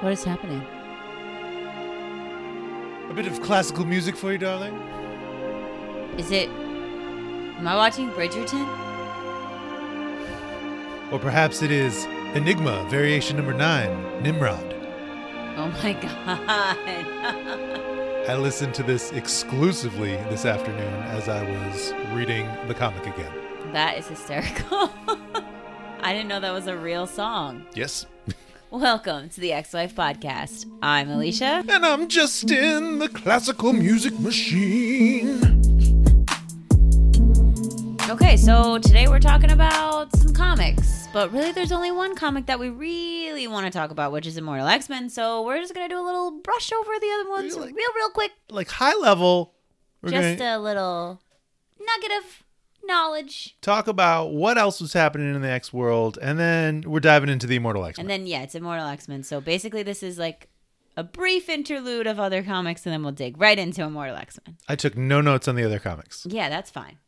What is happening? A bit of classical music for you, darling. Is it. Am I watching Bridgerton? Or perhaps it is Enigma, variation number nine, Nimrod. Oh my god. I listened to this exclusively this afternoon as I was reading the comic again. that is hysterical. I didn't know that was a real song. Yes. Welcome to the X Wife Podcast. I'm Alicia. And I'm Justin, the classical music machine. Okay, so today we're talking about some comics, but really there's only one comic that we really want to talk about, which is Immortal X Men. So we're just gonna do a little brush over the other ones, Really? real, real quick. Like high level, just going to a little nugget of knowledge, talk about what else was happening in the X world, and then we're diving into the Immortal X Men. and then yeah, it's Immortal X Men. So basically, this is like a brief interlude of other comics, and then we'll dig right into Immortal X Men. I took no notes on the other comics. Yeah, that's fine.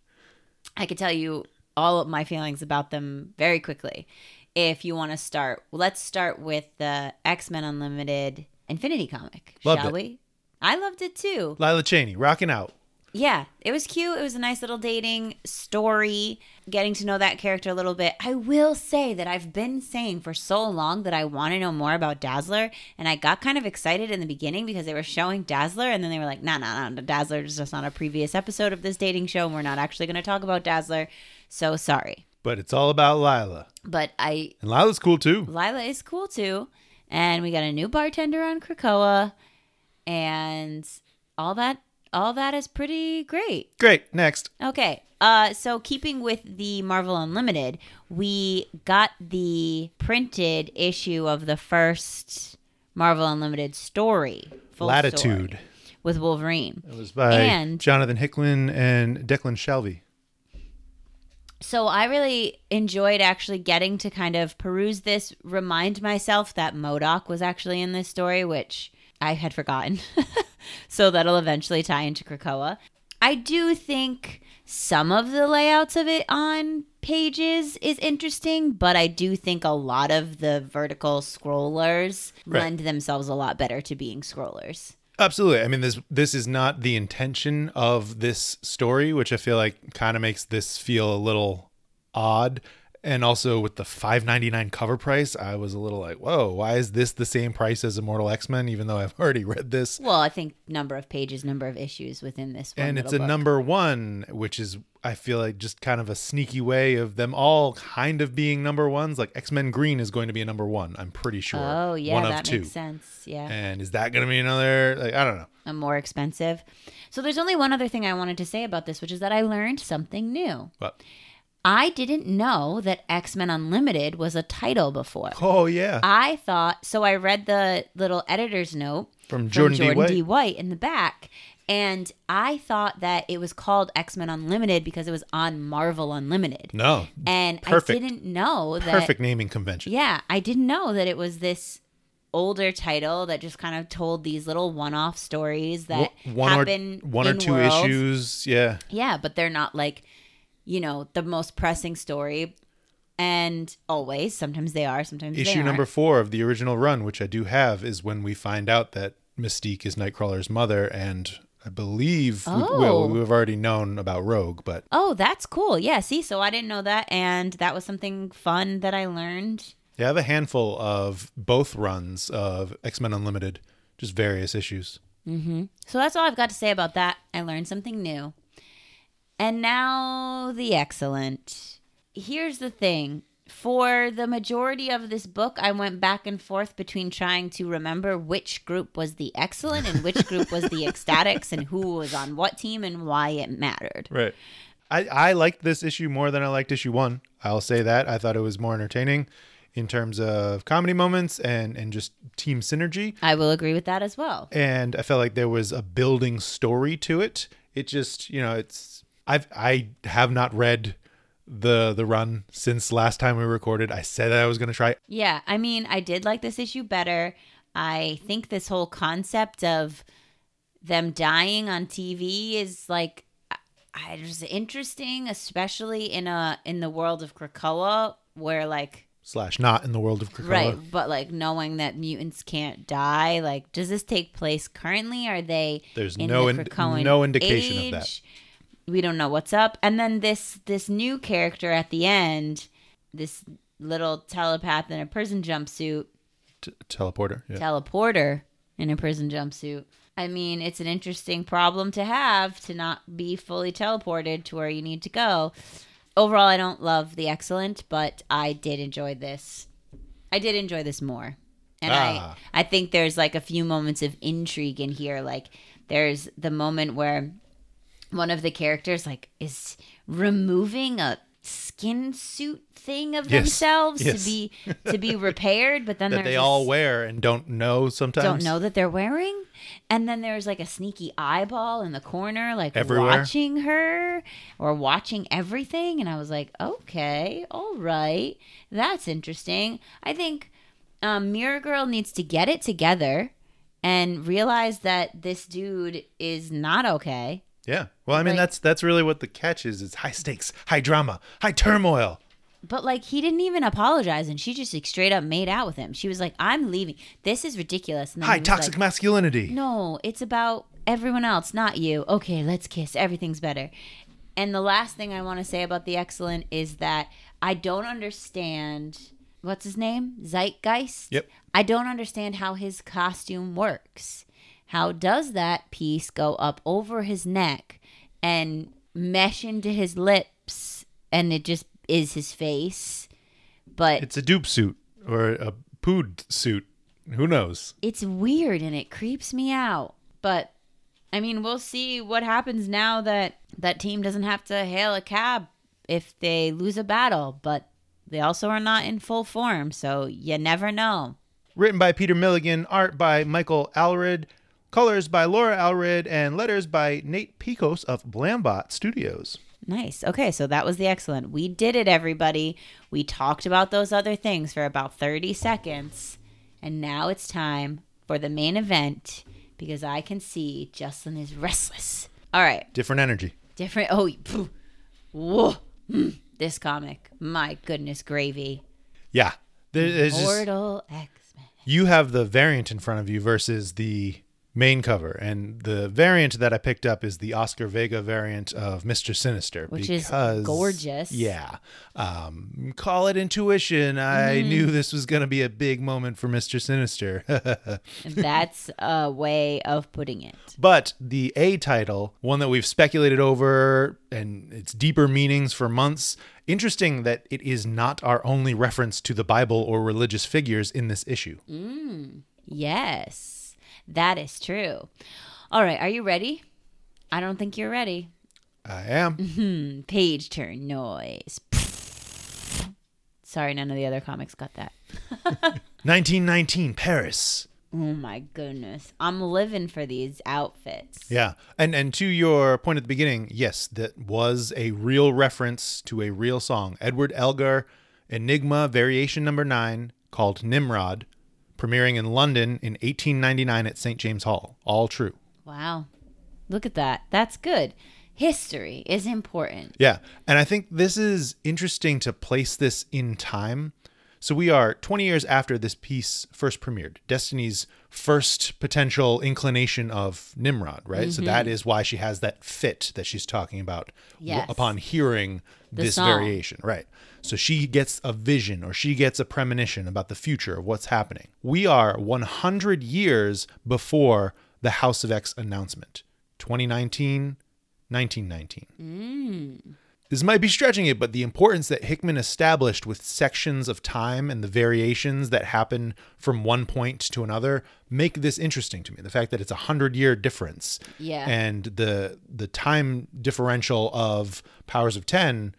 I could tell you all of my feelings about them very quickly. If you want to start, let's start with the X Men Unlimited Infinity comic, Loved shall it. we? I loved it too. Lila Cheney, rocking out. Yeah, it was cute. It was a nice little dating story, getting to know that character a little bit. I will say that I've been saying for so long that I want to know more about Dazzler, and I got kind of excited in the beginning because they were showing Dazzler, and then they were like, "No, no, no, Dazzler is just on a previous episode of this dating show, and we're not actually going to talk about Dazzler." So sorry, But it's all about Lila. but I And Lila's cool too. Lila is cool too, and we got a new bartender on Krakoa, and all that. All that is pretty great. Great. Next. Okay. Uh, so keeping with the Marvel Unlimited, we got the printed issue of the first Marvel Unlimited story, full Latitude. story, with Wolverine. It was by And- Jonathan Hickman and Declan Shalvey. So I really enjoyed actually getting to kind of peruse this, remind myself that MODOK was actually in this story, which I had forgotten. so that'll eventually tie into Krakoa. I do think some of the layouts of it on pages is interesting, but I do think a lot of the vertical scrollers Right. lend themselves a lot better to being scrollers. Absolutely. I mean, this this is not the intention of this story, which I feel like kind of makes this feel a little odd. And also with the five ninety nine cover price, I was a little like, "Whoa, why is this the same price as Immortal X Men?" Even though I've already read this, Well, I think number of pages, number of issues within this one. and it's a book. number one, which is I feel like just kind of a sneaky way of them all kind of being number ones. Like X Men Green is going to be a number one. I'm pretty sure. Oh yeah, one that of two. makes sense. Yeah, And is that going to be another? Like I don't know. a more expensive. So there's only one other thing I wanted to say about this, which is that I learned something new. But I didn't know that X Men Unlimited was a title before. oh yeah, I thought so. I read the little editor's note from from Jordan, Jordan, D. White. D. White in the back. And I thought that it was called X Men Unlimited because it was on Marvel Unlimited. No, And Perfect. I didn't know that. perfect naming convention. Yeah, I didn't know that it was this older title that just kind of told these little one-off stories that one happen or one or two worlds. issues. Yeah, Yeah, but they're not like, you know, the most pressing story. And always, sometimes they are, sometimes they issue number four of the original run, which I do have, is when we find out that Mystique is Nightcrawler's mother, and I believe we, Oh. well, we've already known about Rogue, but Oh, that's cool. Yeah, see, so I didn't know that, and that was something fun that I learned. yeah, I have a handful of both runs of X Men Unlimited, just various issues. Mm-hmm. So that's all I've got to say about that. I learned something new. And now the X-Cellent. Here's the thing. For the majority of this book, I went back and forth between trying to remember which group was the X-Cellent and which group was the X-Statix and who was on what team and why it mattered. Right. I, I liked this issue more than I liked issue one. I'll say that. I thought it was more entertaining in terms of comedy moments and, and just team synergy. I will agree with that as well. and I felt like there was a building story to it. It just, you know, it's I've I have not read the the run since last time we recorded. I said that I was going to try. Yeah, I mean, I did like this issue better. I think this whole concept of them dying on TV is like I- just interesting, especially in a in the world of Krakoa, where like slash not in the world of Krakoa. Right, but like knowing that mutants can't die, like does this take place currently? Are they There's in no the Krakoan no indication of that. We don't know what's up. And then this this new character at the end, this little telepath in a prison jumpsuit, T- teleporter. Yeah. teleporter in a prison jumpsuit. I mean, it's an interesting problem to have to not be fully teleported to where you need to go. Overall, I don't love the X-Cellent, but I did enjoy this. I did enjoy this more. And Ah. I I think there's like a few moments of intrigue in here. Like there's the moment where one of the characters like is removing a skin suit thing of Yes. themselves Yes. to be to be repaired, but then that they all wear and don't know sometimes. don't know that they're wearing. And then there's like a sneaky eyeball in the corner, like Everywhere. watching her or watching everything. And I was like, okay, all right, that's interesting. I think um, Mirror Girl needs to get it together and realize that this dude is not okay. Yeah. Well, I mean, Like- that's that's really what the catch is. It's high stakes, high drama, high turmoil. But like he didn't even apologize, and she just like straight up made out with him. She was like, "I'm leaving. This is ridiculous." And then High he was toxic like, masculinity. No, it's about everyone else, not you. Okay, let's kiss. Everything's better. And the last thing I want to say about the X-Cellent is that I don't understand what's his name? Zeitgeist? Yep. I don't understand how his costume works. How does that piece go up over his neck and mesh into his lips and it just is his face? But It's a dupe suit or a pood suit. Who knows? it's weird and it creeps me out. But I mean, we'll see what happens now that that team doesn't have to hail a cab if they lose a battle, but they also are not in full form, so you never know. Written by Peter Milligan, art by Michael Allred, colors by Laura Allred, and letters by Nate Piekos of Blambot Studios. Nice. Okay, so that was the X-Cellent. We did it, everybody. We talked about those other things for about 30 seconds, and now it's time for the main event because I can see Justin is restless. All right. Different energy. different. Oh, phew. whoa! Mm, this comic, my goodness, gravy. Yeah. There- Mortal X Men. you have the variant in front of you versus the main cover, and the variant that I picked up is the Oscar Vega variant of Mister Sinister, Which is gorgeous. Yeah, um, call it intuition. I Mm-hmm. knew this was going to be a big moment for Mister Sinister. That's a way of putting it. But the A title, one that we've speculated over and its deeper meanings for months, interesting that it is not our only reference to the Bible or religious figures in this issue. Yes, that is true. All right, are you ready? I don't think you're ready. I am. Hmm, page turn noise. Sorry, none of the other comics got that. 1919, Paris. Oh my goodness. I'm living for these outfits. Yeah. And and to your point at the beginning, yes, that was a real reference to a real song. Edward Elgar, Enigma Variation Number 9 called Nimrod, premiering in London in 1899 at St. James Hall. All true. Wow. Look at that. That's good. History is important. Yeah. And I think this is interesting to place this in time. So we are 20 years after this piece first premiered, Destiny's first potential inclination of Nimrod, right? So that mm-hmm. is why she has that fit that she's talking about w- upon hearing The this song. variation, right? So she gets a vision or she gets a premonition about the future of what's happening. We are 100 years before the House of X announcement. 2019, 1919. Mm. This might be stretching it, but the importance that Hickman established with sections of time and the variations that happen from one point to another make this interesting to me. The fact that it's a hundred year difference, Yeah. and the the time differential of Powers of Ten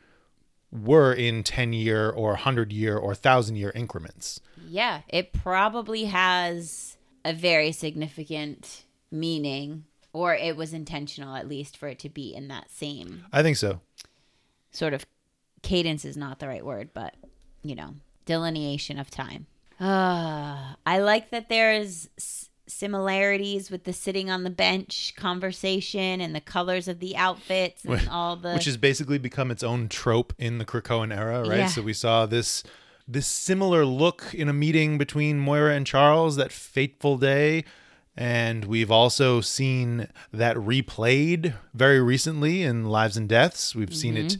were in ten year or hundred year or thousand year increments. Yeah, it probably has a very significant meaning, or it was intentional at least for it to be in that same I think so. sort of cadence is not the right word, but you know, delineation of time. Uh, I like that there's s- similarities with the sitting on the bench conversation and the colors of the outfits and all the which has basically become its own trope in the Krakoan era, right? Yeah. So we saw this this similar look in a meeting between Moira and Charles that fateful day. And we've also seen that replayed very recently in Lives and Deaths. We've seen it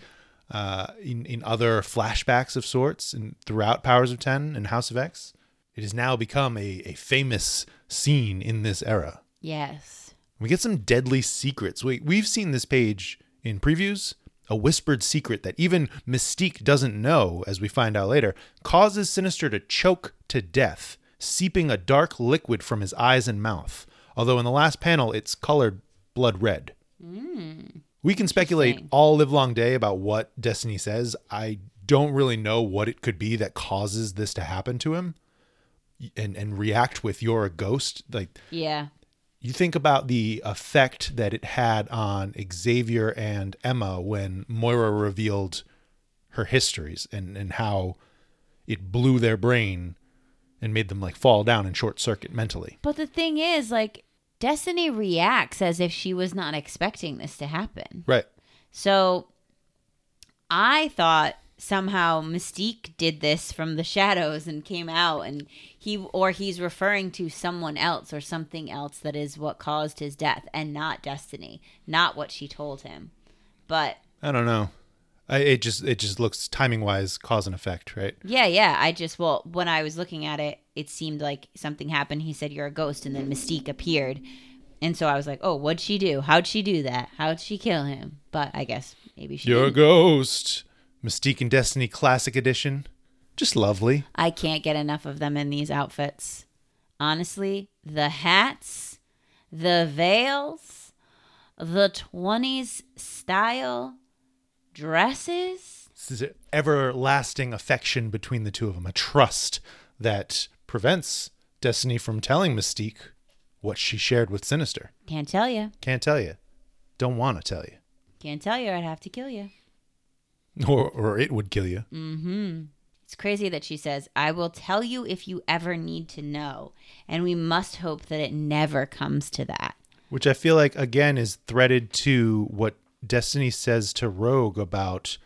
uh, in, in other flashbacks of sorts and throughout Powers of Ten and House of X. It has now become a, a famous scene in this era. Yes. We get some deadly secrets. We, we've seen this page in previews. A whispered secret that even Mystique doesn't know, as we find out later, causes Sinister to choke to death, seeping a dark liquid from his eyes and mouth. Although in the last panel, it's colored blood red. Hmm. We can speculate all live long day about what Destiny says. I don't really know what it could be that causes this to happen to him and, and react with you're a ghost. Like Yeah. you think about the effect that it had on Xavier and Emma when Moira revealed her histories and, and how it blew their brain and made them like fall down and short circuit mentally. But the thing is, like, Destiny reacts as if she was not expecting this to happen. Right. So I thought somehow Mystique did this from the shadows and came out and he or he's referring to someone else or something else that is what caused his death and not Destiny, not what she told him. But I don't know. I, it just it just looks timing wise cause and effect, right? yeah, yeah, I just well, when I was looking at it, it seemed like something happened. He said you're a ghost and then Mystique appeared. And so I was like, "Oh, what'd she do? How'd she do that? How'd she kill him?" But I guess maybe she You're a didn't. ghost. Mystique and Destiny Classic Edition. Just lovely. I can't get enough of them in these outfits. Honestly, the hats, the veils, the 20s style dresses. This is an everlasting affection between the two of them, a trust that prevents Destiny from telling Mystique what she shared with Sinister. Can't tell you. Can't tell you. Don't want to tell you. Can't tell you. I'd have to kill you. Or, or it would kill you. Mm-hmm. It's crazy that she says, I will tell you if you ever need to know. And we must hope that it never comes to that. Which I feel like, again, is threaded to what Destiny says to Rogue about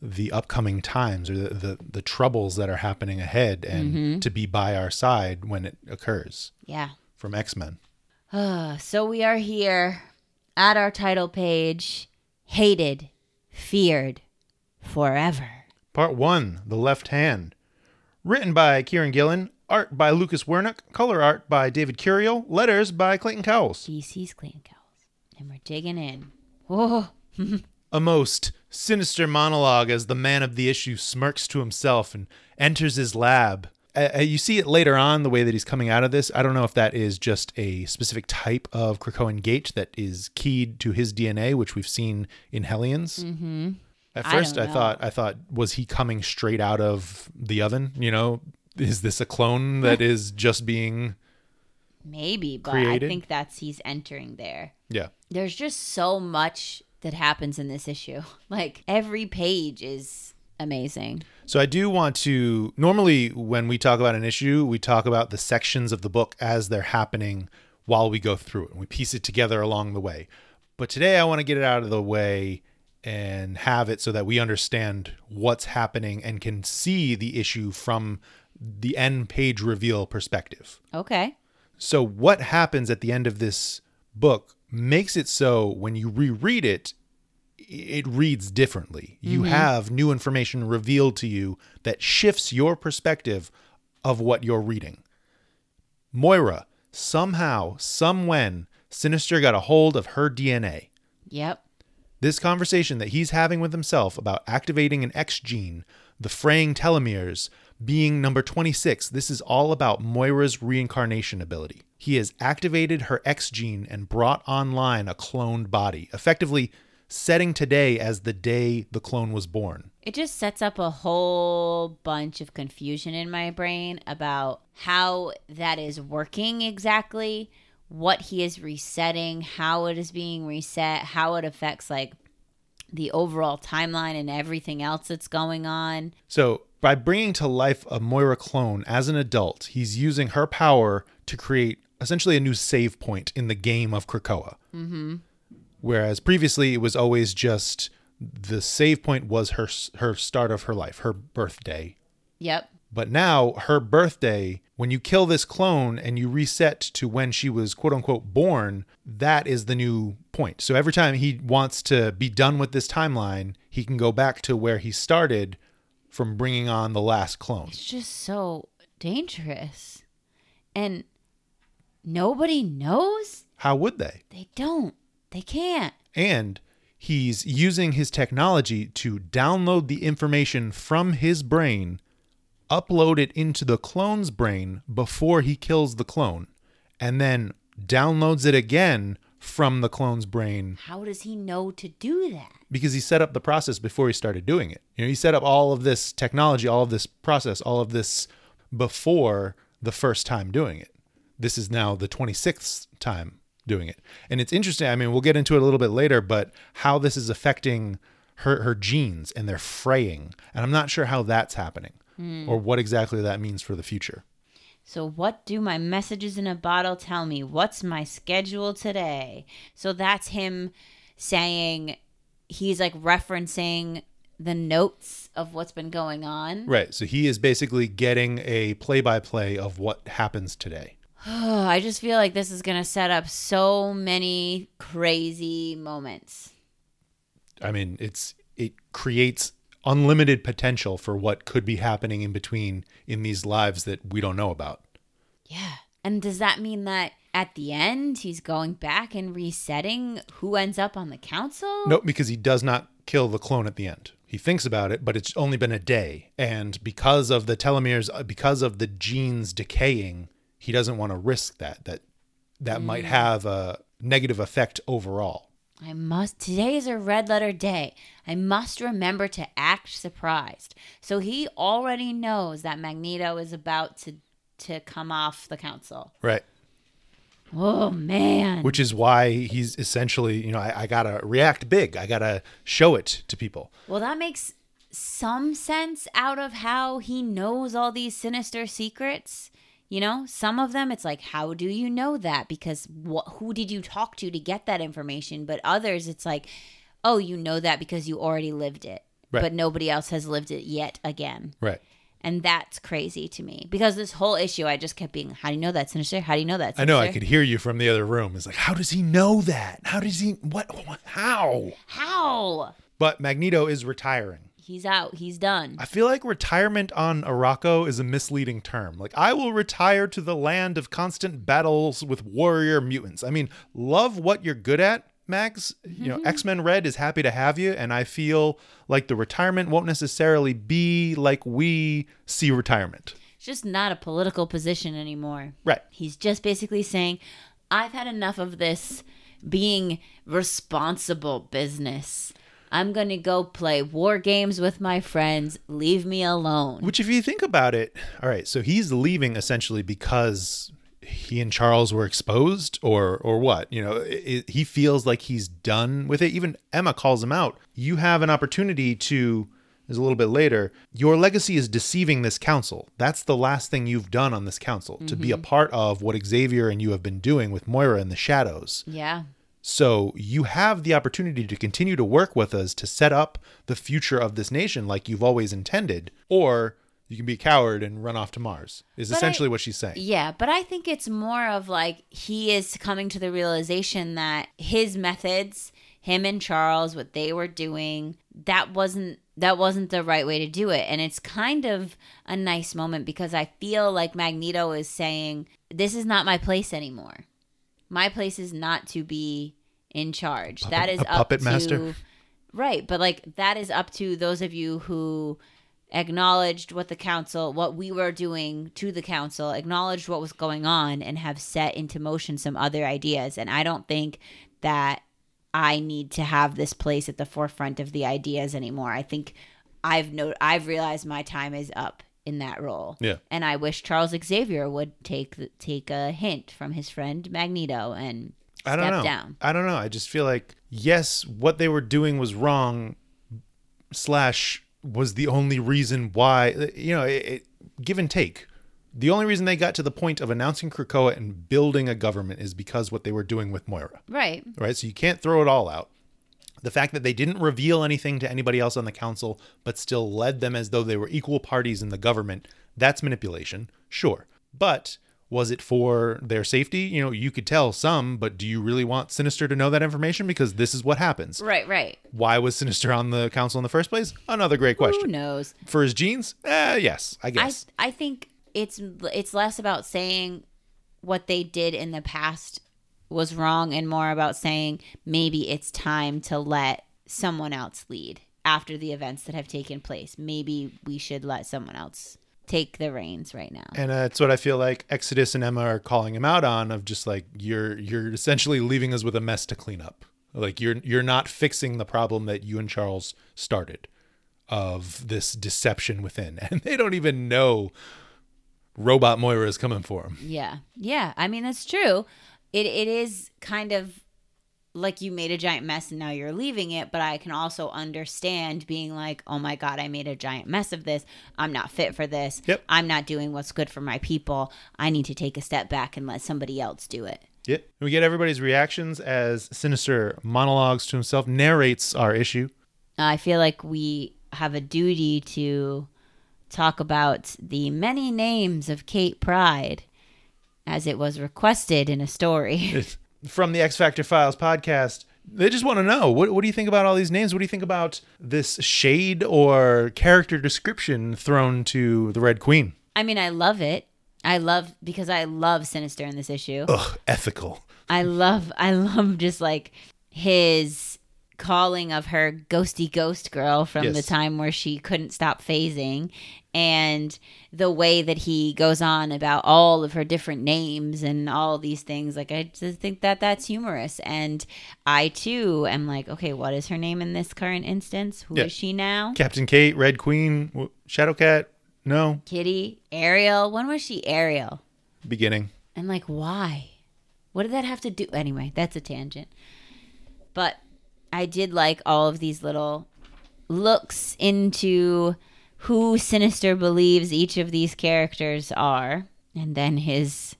the upcoming times or the, the, the troubles that are happening ahead and to be by our side when it occurs Yeah. from X Men. Ah, so we are here at our title page, hated, feared, forever. Part one, The Left Hand. Written by Kieron Gillen, art by Lucas Werneck, color art by David Curiel, letters by Clayton Cowles. DC's Clayton Cowles. And we're digging in. Oh, A most sinister monologue as the man of the issue smirks to himself and enters his lab. Uh, uh, you see it later on, the way that he's coming out of this. I don't know if that is just a specific type of Krakoan gate that is keyed to his DNA, which we've seen in Hellions. Mm-hmm. At first, I, don't thought, I thought, was he coming straight out of the oven? You know, is this a clone that is just being, maybe, but Created? I think that's he's entering there. yeah, There's just so much that happens in this issue. Like every page is amazing. So I do want to normally when we talk about an issue, we talk about the sections of the book as they're happening while we go through it and we piece it together along the way. But today I want to get it out of the way and have it so that we understand what's happening and can see the issue from the end page reveal perspective. Okay. So what happens at the end of this book makes it so when you reread it it reads differently. You mm-hmm. have new information revealed to you that shifts your perspective of what you're reading. Moira, somehow, somewhen, Sinister got a hold of her DNA. Yep. This conversation that he's having with himself about activating an X gene, the fraying telomeres, being number 26, this is all about Moira's reincarnation ability. He has activated her X gene and brought online a cloned body, effectively setting today as the day the clone was born. It just sets up a whole bunch of confusion in my brain about how that is working exactly, what he is resetting, how it is being reset, how it affects like the overall timeline and everything else that's going on. So, by bringing to life a Moira clone as an adult, he's using her power to create essentially a new save point in the game of Krakoa. Mm-hmm. Whereas previously, it was always just the save point was her her start of her life, her birthday, Yep. But now her birthday, when you kill this clone and you reset to when she was quote unquote born, that is the new point. So every time he wants to be done with this timeline, he can go back to where he started from bringing on the last clone. It's just so dangerous. And nobody knows? How would they? They don't. They can't. And he's using his technology to download the information from his brain, upload it into the clone's brain before he kills the clone, and then downloads it again from the clone's brain How does he know to do that? because he set up the process before he started doing it. You know, he set up all of this technology, all of this process, all of this before the first time doing it. This is now the 26th time doing it. And it's interesting. I mean, we'll get into it a little bit later, but how this is affecting her her genes and they're fraying. And I'm not sure how that's happening or what exactly that means for the future. So, what do my messages in a bottle tell me? What's my schedule today? So, that's him saying he's like referencing the notes of what's been going on. Right. So he is basically getting a play-by-play of what happens today. Oh, I just feel like this is going to set up so many crazy moments. I mean, it's it creates unlimited potential for what could be happening in between in these lives that we don't know about. Yeah. And does that mean that at the end he's going back and resetting who ends up on the council? No, because he does not kill the clone at the end. He thinks about it, but it's only been a day, and because of the telomeres, uh, because of the genes decaying, he doesn't want to risk that. That that might have a negative effect overall. I must. Today is a red letter day. I must remember to act surprised. So he already knows that Magneto is about to to come off the council. Right. Oh man. Which is why he's essentially, you know, I, I gotta react big. I gotta show it to people. Well, that makes some sense out of how he knows all these sinister secrets. You know, some of them it's like, how do you know that? Because what, who did you talk to to get that information? But others, it's like, oh, you know that because you already lived it, Right. but nobody else has lived it yet again. Right. And that's crazy to me because this whole issue, I just kept being, how do you know that sinister? How do you know that? I know I could hear you from the other room. It's like, how does he know that? How does he what how? How? But Magneto is retiring. He's out. He's done. I feel like retirement on Arakko is a misleading term. Like, I will retire to the land of constant battles with warrior mutants. I mean, love what you're good at, Max. You know, mm-hmm. X Men Red is happy to have you, and I feel like the retirement won't necessarily be like we see retirement. It's just not a political position anymore. Right. He's just basically saying, I've had enough of this being responsible business. I'm going to go play war games with my friends. Leave me alone. Which, if you think about it, all right, so he's leaving essentially because he and Charles were exposed, or or what? You know, i he feels like he's done with it. Even Emma calls him out. You have an opportunity to. Is a little bit later. Your legacy is deceiving this council. That's the last thing you've done on this council to be a mm-hmm. part of what Xavier and you have been doing with Moira in the shadows. Yeah. So you have the opportunity to continue to work with us to set up the future of this nation like you've always intended, or you can be a coward and run off to Mars. Is But I- essentially what she's saying. Yeah, but I think it's more of like he is coming to the realization that his methods, him and Charles, what they were doing, that wasn't that wasn't the right way to do it. And it's kind of a nice moment because I feel like Magneto is saying, This is not my place anymore. My place is not to be in charge. that is up puppet to master? Right, but like that is up to those of you who acknowledged what the council, what we were doing to the council, acknowledged what was going on, and have set into motion some other ideas. And I don't think that I need to have this place at the forefront of the ideas anymore. I think I've no, I've realized my time is up in that role. Yeah. And I wish Charles Xavier would take take a hint from his friend Magneto and I don't step know. down. I don't know. I just feel like yes, what they were doing was wrong. Slash was the only reason why you know it, it, give and take. The only reason they got to the point of announcing Krakoa and building a government is because what they were doing with Moira. Right. right? So you can't throw it all out. The fact that they didn't reveal anything to anybody else on the council, but still led them as though they were equal parties in the government, that's manipulation, sure. But was it for their safety? You know, you could tell some, but do you really want Sinister to know that information? Because this is what happens. Right, right. Why was Sinister on the council in the first place? Another great question. Who knows? For his genes? Eh, yes, I I guess. I think it's it's less about saying what they did in the past was wrong and more about saying maybe it's time to let someone else lead after the events that have taken place. Maybe we should let someone else take the reins right now. and uh, that's what I feel like Exodus and Emma are calling him out on of just like you're you're essentially leaving us with a mess to clean up. Like you're you're not fixing the problem that you and Charles started of this deception within. And they don't even know Robot Moira is coming for him. Yeah. Yeah. I mean, that's true. It it is kind of like you made a giant mess and now you're leaving it, but I can also understand being like, "Oh my god, I made a giant mess of this. I'm not fit for this. Yep. I'm not doing what's good for my people. I need to take a step back and let somebody else do it." Yeah. And we get everybody's reactions as Sinister monologues to himself, narrates our issue. I feel like we have a duty to talk about the many names of Kate Pryde as it was requested in a story. from the X Factor Files podcast. They just want to know what, what do you think about all these names? What do you think about this shade or character description thrown to the Red Queen? I mean, I love it. I love because I love Sinister in this issue. Ugh, ethical. I love I love just like his calling of her ghosty ghost girl from the time where she couldn't stop phasing and the way that he goes on about all of her different names and all these things like I just think that that's humorous and I too am like okay what is her name in this current instance Who is Yeah. she now Captain Kate, Red Queen, w- Shadowcat. No, Kitty Ariel when was she Ariel beginning. And like, why? What did that have to do? Anyway, that's a tangent. But I did like all of these little looks into who Sinister believes each of these characters are, and then his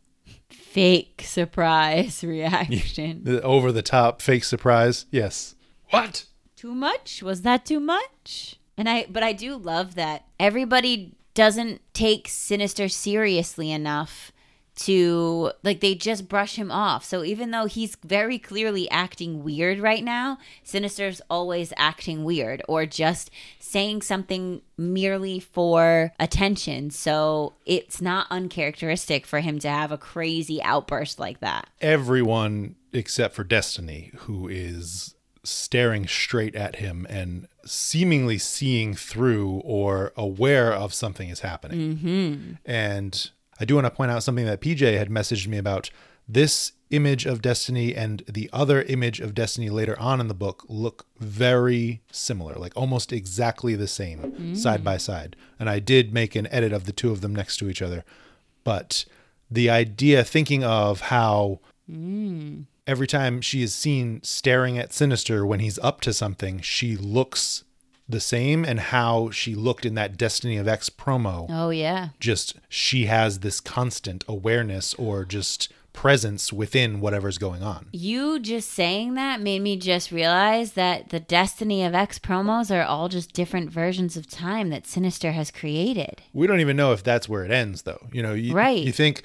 fake surprise reaction. The over the top fake surprise. Yes. What? too much? Was that too much? And I but I do love that everybody doesn't take Sinister seriously enough to like they just brush him off. So even though he's very clearly acting weird right now, Sinister's always acting weird or just saying something merely for attention. So it's not uncharacteristic for him to have a crazy outburst like that. Everyone except for Destiny, who is staring straight at him and seemingly seeing through or aware of something is happening. Mm-hmm. And I do want to point out something that PJ had messaged me about. This image of Destiny and the other image of Destiny later on in the book look very similar, like almost exactly the same, side by side. And I did make an edit of the two of them next to each other. But the idea, thinking of how mm. every time she is seen staring at Sinister when he's up to something, she looks the same, and how she looked in that Destiny of X promo Oh yeah. just she has this constant awareness or just presence within whatever's going on. You just saying that made me just realize that the Destiny of X promos are all just different versions of time that Sinister has created. We don't even know if that's where it ends though. You know, you, Right. you think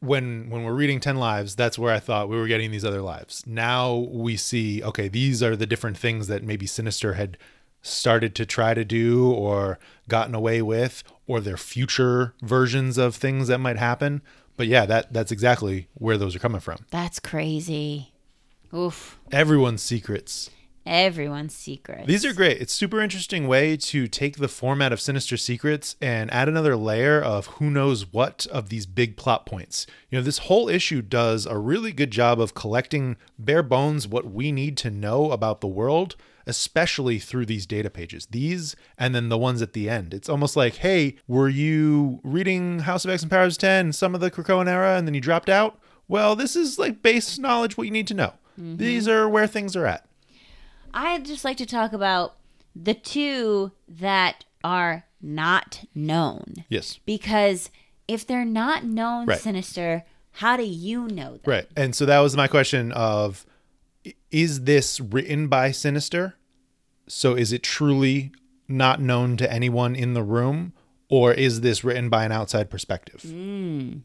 when when we're reading 10 lives, that's where I thought we were getting these other lives. Now we see okay, these are the different things that maybe Sinister had started to try to do or gotten away with or their future versions of things that might happen. But yeah, that that's exactly where those are coming from. That's crazy. Oof. Everyone's secrets Everyone's secrets. These are great. It's super interesting way to take the format of Sinister Secrets and add another layer of who knows what of these big plot points. You know, this whole issue does a really good job of collecting bare bones what we need to know about the world, especially through these data pages. These and then the ones at the end. It's almost like, hey, were you reading House of X and Powers 10, some of the Krakoan era, and then you dropped out? Well, this is like base knowledge what you need to know. Mm-hmm. These are where things are at. I'd just like to talk about the two that are not known. Yes. Because if they're not known Right. Sinister, how do you know them? Right. And so that was my question of is this written by Sinister? So is it truly not known to anyone in the room, or is this written by an outside perspective? Hmm.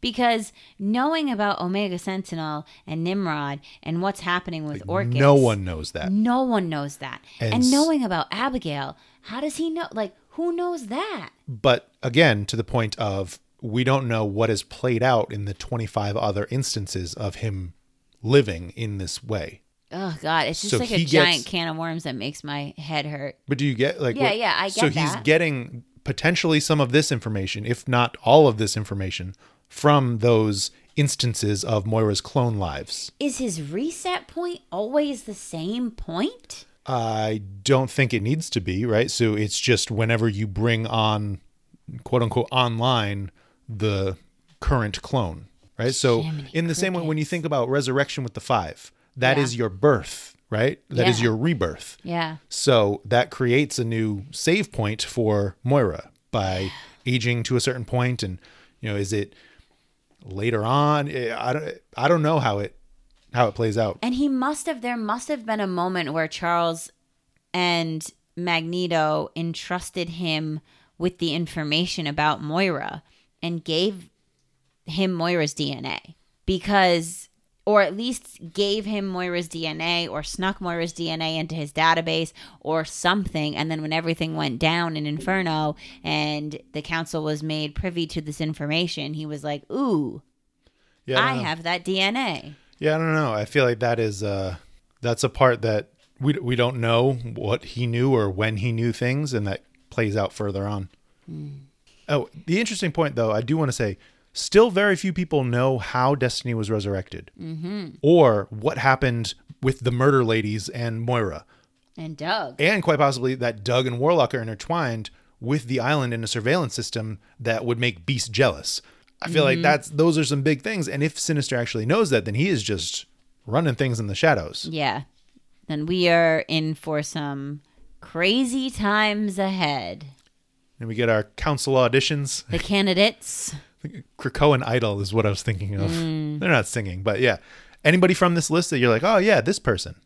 Because knowing about Omega Sentinel and Nimrod and what's happening with Orchis, No one knows that. no one knows that. And And, knowing about Abigail, how does he know? Like, who knows that? But again, to the point of we don't know what is played out in the 25 other instances of him living in this way. Oh God, it's just So like a he giant gets- can of worms that makes my head hurt. But do you get like Yeah, yeah, I get. So get he's that. getting potentially some of this information, if not all of this information, from those instances of Moira's clone lives. Is his reset point always the same point? I don't think it needs to be, right? So it's just whenever you bring on quote unquote online the current clone, right? So Jiminy in the same way when you think about resurrection with the 5, that is Yeah. your birth, right? That is Yeah. your rebirth. Yeah. So that creates a new save point for Moira by aging to a certain point, and you know, is it later on? Eh, I don't, I don't know how it how it plays out. And he must have, there must have been a moment where Charles and Magneto entrusted him with the information about Moira and gave him Moira's DNA because, or at least gave him Moira's DNA or snuck Moira's DNA into his database or something. And then when everything went down in Inferno and the council was made privy to this information, he was like, Ooh, Yeah, don't I have that DNA. Yeah, I don't know. I feel like that is uh that's a part that we we don't know what he knew or when he knew things, and that plays out further on. Oh, the interesting point though, I do want to say, still very few people know how Destiny was resurrected, mm-hmm. or what happened with the murder ladies and Moira, And Doug. and quite possibly that Doug and Warlock are intertwined with the island in a surveillance system that would make Beast jealous. I feel like that's those are some big things, and if Sinister actually knows that, then he is just running things in the shadows. Yeah. Then we are in for some crazy times ahead. And we get our council auditions. The candidates. Krakoan Idol is what I was thinking of. They're not singing, but yeah. Anybody from this list that you're like, oh yeah, this person,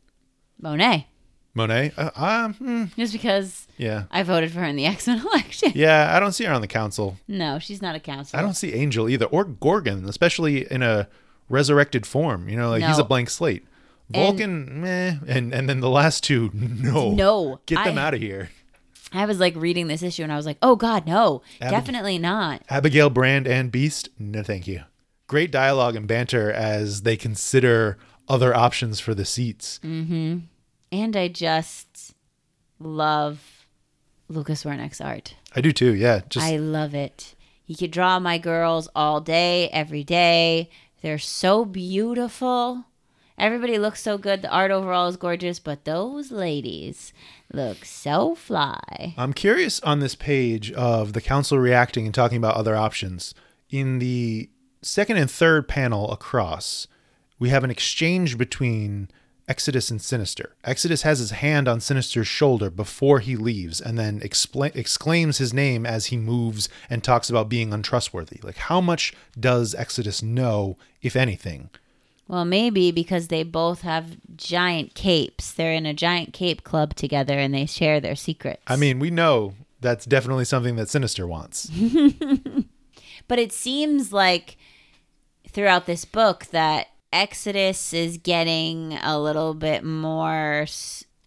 Monet. Monet. Uh, um, hmm, Just because yeah, I voted for her in the X Men election. yeah. I don't see her on the council. No, she's not a council. I don't see Angel either, or Gorgon, especially in a resurrected form. You know, like he's a blank slate. Vulcan, meh, and and then the last two, no, No. get them I- out of here. I was like reading this issue and I was like, oh God, no. Abig- definitely not. Abigail Brand and Beast, no thank you. Great dialogue and banter as they consider other options for the seats. Mm-hmm. And I just love Lucas Werneck's art. I do too, yeah. Just I love it. He could draw my girls all day, every day. They're so beautiful. Everybody looks so good. The art overall is gorgeous, but those ladies look so fly. I'm curious on this page of the council reacting and talking about other options. In the second and third panel across, we have an exchange between Exodus and Sinister. Exodus has his hand on Sinister's shoulder before he leaves and then exclaims his name as he moves and talks about being untrustworthy. Like, how much does Exodus know, if anything? Well, maybe because they both have giant capes. They're in a giant cape club together and they share their secrets. I mean, we know that's definitely something that Sinister wants. But it seems like throughout this book that Exodus is getting a little bit more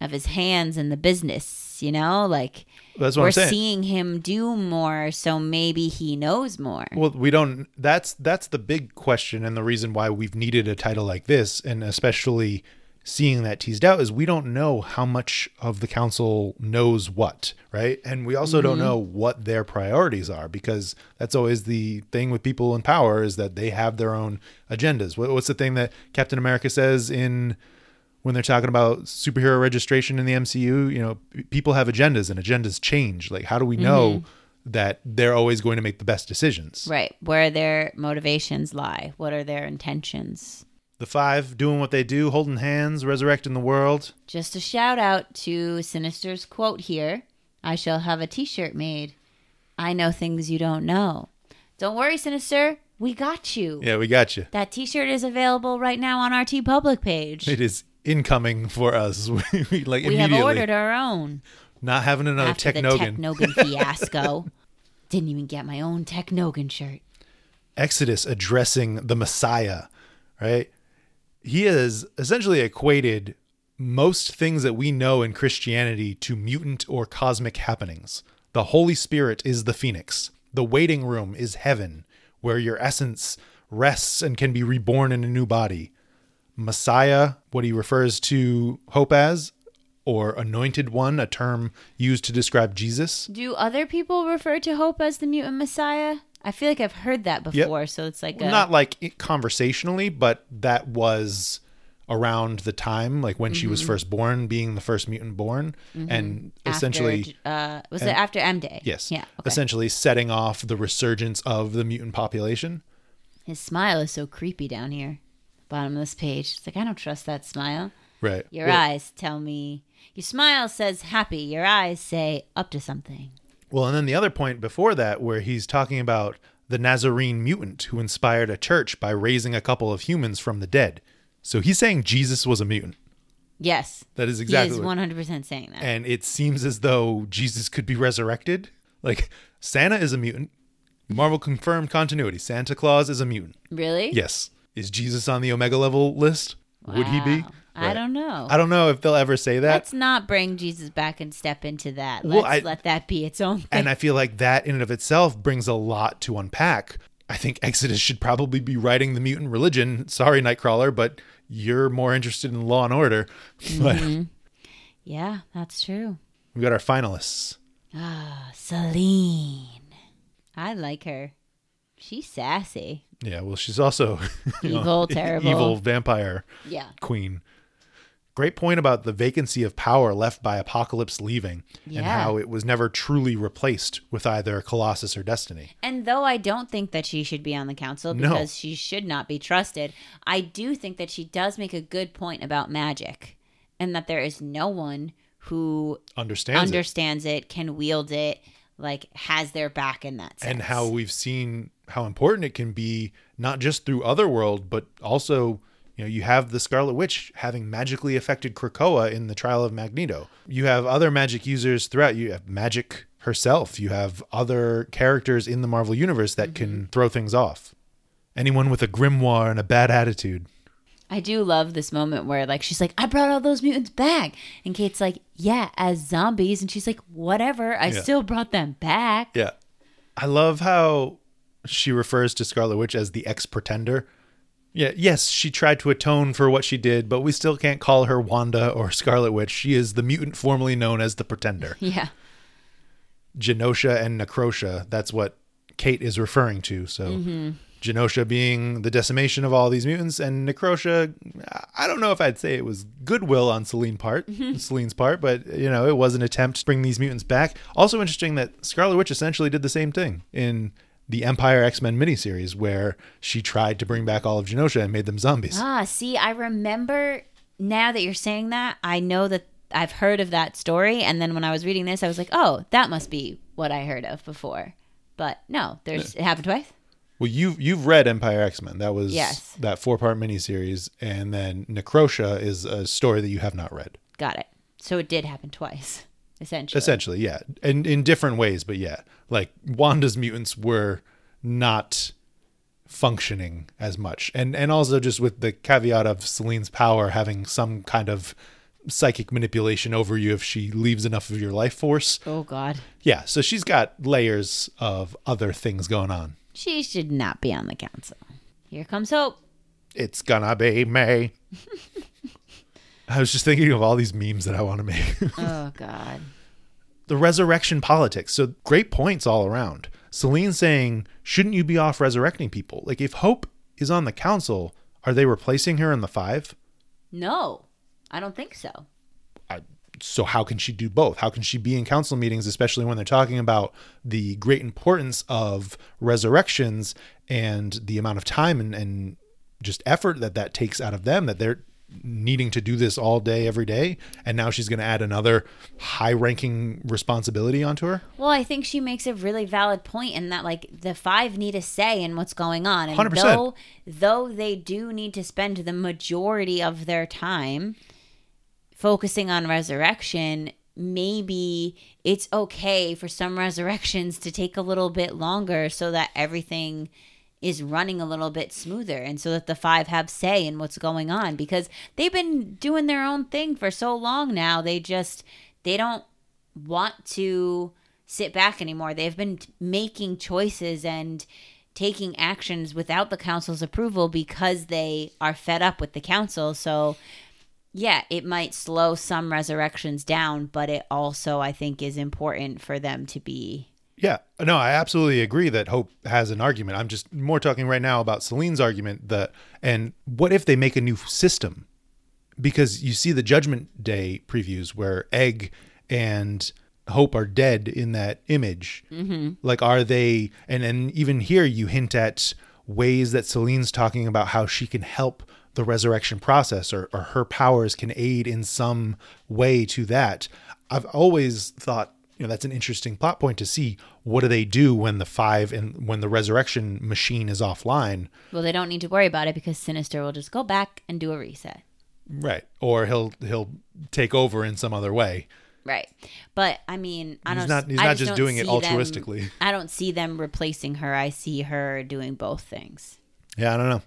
of his hands in the business, you know? Like That's what we're I'm saying. seeing him do more, so maybe he knows more. Well, we don't. That's that's the big question, and the reason why we've needed a title like this, and especially seeing that teased out, is we don't know how much of the council knows what, right? And we also don't mm-hmm. know what their priorities are, because that's always the thing with people in power is that they have their own agendas. What's the thing that Captain America says in when they're talking about superhero registration in the MCU, you know, people have agendas and agendas change. Like, how do we know mm-hmm. that they're always going to make the best decisions? Right. Where their motivations lie. What are their intentions? The five doing what they do, holding hands, resurrecting the world. Just a shout out to Sinister's quote here I shall have a t shirt made. I know things you don't know. Don't worry, Sinister. We got you. Yeah, we got you. That T-shirt is available right now on our TeePublic page. It is incoming for us. we like we have ordered our own not having another after the Technogan. Technogan fiasco. Didn't even get my own Technogan shirt. Exodus addressing the Messiah, right? He has essentially equated most things that we know in Christianity to mutant or cosmic happenings. The Holy Spirit is the phoenix. The waiting room is heaven, where your essence rests and can be reborn in a new body. Messiah, what he refers to hope as, or anointed one, a term used to describe Jesus. Do other people refer to Hope as the mutant messiah? I feel like I've heard that before, so it's like a, not like conversationally, but that was around the time, like when she Mm-hmm. was first born, being the first mutant born, and after, essentially, uh, was it after M Day? yes, Yeah. Okay. essentially setting off the resurgence of the mutant population. His smile is so creepy down here, bottom of this page. It's like I don't trust that smile. Right. Your well, eyes tell me. Your smile says happy. Your eyes say up to something. Well, and then the other point before that, where he's talking about the Nazarene mutant who inspired a church by raising a couple of humans from the dead. So he's saying Jesus was a mutant. Yes. That is exactly He is 100% saying that. and it seems as though Jesus could be resurrected. Like Santa is a mutant. Marvel confirmed continuity. Santa Claus is a mutant. really? Yes. Is Jesus on the Omega level list? Would he be? Wow. I don't know. I don't know if they'll ever say that. Let's not bring Jesus back and step into that. Let's I- let that be its own thing. and I feel like that in and of itself brings a lot to unpack. I think Exodus should probably be writing the mutant religion. Sorry, Nightcrawler, but you're more interested in law and order. Mm-hmm. yeah, that's true. we got our finalists. Ah, Selene. I like her. She's sassy. Yeah, well, she's also you know, Evil, terrible. evil vampire Yeah. queen. Great point about the vacancy of power left by Apocalypse leaving and how it was never truly replaced with either Colossus or Destiny. And though I don't think that she should be on the council No. because she should not be trusted, I do think that she does make a good point about magic and that there is no one who Understands it. understands it, can wield it, like has their back in that sense. and how we've seen how important it can be not just through Otherworld, but also you know you have the Scarlet Witch having magically affected Krakoa in the trial of Magneto. You have other magic users throughout. You have Magic herself. You have other characters in the Marvel universe that can mm-hmm. throw things off. Anyone with a grimoire and a bad attitude. I do love this moment where like she's like, I brought all those mutants back. And Kate's like, Yeah, as zombies. And she's like, Whatever, I Yeah. still brought them back. Yeah. I love how she refers to Scarlet Witch as the ex pretender. Yeah, yes, she tried to atone for what she did, but we still can't call her Wanda or Scarlet Witch. She is the mutant formerly known as the Pretender. Yeah. Genosha and Necrosha, that's what Kate is referring to. So mm-hmm. Genosha being the decimation of all these mutants, and Necrosha, I don't know if I'd say it was goodwill on Selene part, mm-hmm. Selene's part, but you know, it was an attempt to bring these mutants back. Also interesting that Scarlet Witch essentially did the same thing in the Empyre X-Men miniseries where she tried to bring back all of Genosha and made them zombies. Ah, see, I remember now that you're saying that, I know that I've heard of that story. And then when I was reading this, I was like, Oh, that must be what I heard of before. But no, there's it happened twice. Well, you've you've read Empyre X Men. That was Yes. that four part miniseries, and then Necrosha is a story that you have not read. Got it. So it did happen twice, essentially. Essentially, yeah, and in different ways, but yeah, like Wanda's mutants were not functioning as much, and and also just with the caveat of Selene's power having some kind of psychic manipulation over you if she leaves enough of your life force. Oh God. Yeah, so she's got layers of other things going on. She should not be on the council. Here comes hope. It's gonna be May. I was just thinking of all these memes that I want to make. Oh God. the resurrection politics. So great points all around. Celine saying, shouldn't you be off resurrecting people? Like if Hope is on the council, are they replacing her in the five? No, I don't think so. I, so how can she do both? How can she be in council meetings, especially when they're talking about the great importance of resurrections and the amount of time and, and just effort that that takes out of them that they're needing to do this all day every day and now she's going to add another high ranking responsibility onto her Well, I think she makes a really valid point in that like the five need a say in what's going on. And 100%. though though they do need to spend the majority of their time focusing on resurrection, maybe it's okay for some resurrections to take a little bit longer so that everything is running a little bit smoother and so that the five have say in what's going on because they've been doing their own thing for so long now they just they don't want to sit back anymore. They've been making choices and taking actions without the council's approval because they are fed up with the council. So yeah it might slow some resurrections down but it also i think is important for them to be Yeah, no, I absolutely agree that Hope has an argument. I'm just more talking right now about Selene's argument that, and what if they make a new system? Because you see the Judgment Day previews where Egg and Hope are dead in that image. Mm-hmm. Like, are they? And and even here, you hint at ways that Selene's talking about how she can help the resurrection process, or or her powers can aid in some way to that. I've always thought you know that's an interesting plot point to see what do they do when the five and when the resurrection machine is offline well they don't need to worry about it because sinister will just go back and do a reset right or he'll he'll take over in some other way Right. But I mean, I He's don't not- he's I not just don't doing it see them- altruistically. I don't see them replacing her. I see her doing both things. yeah i don't know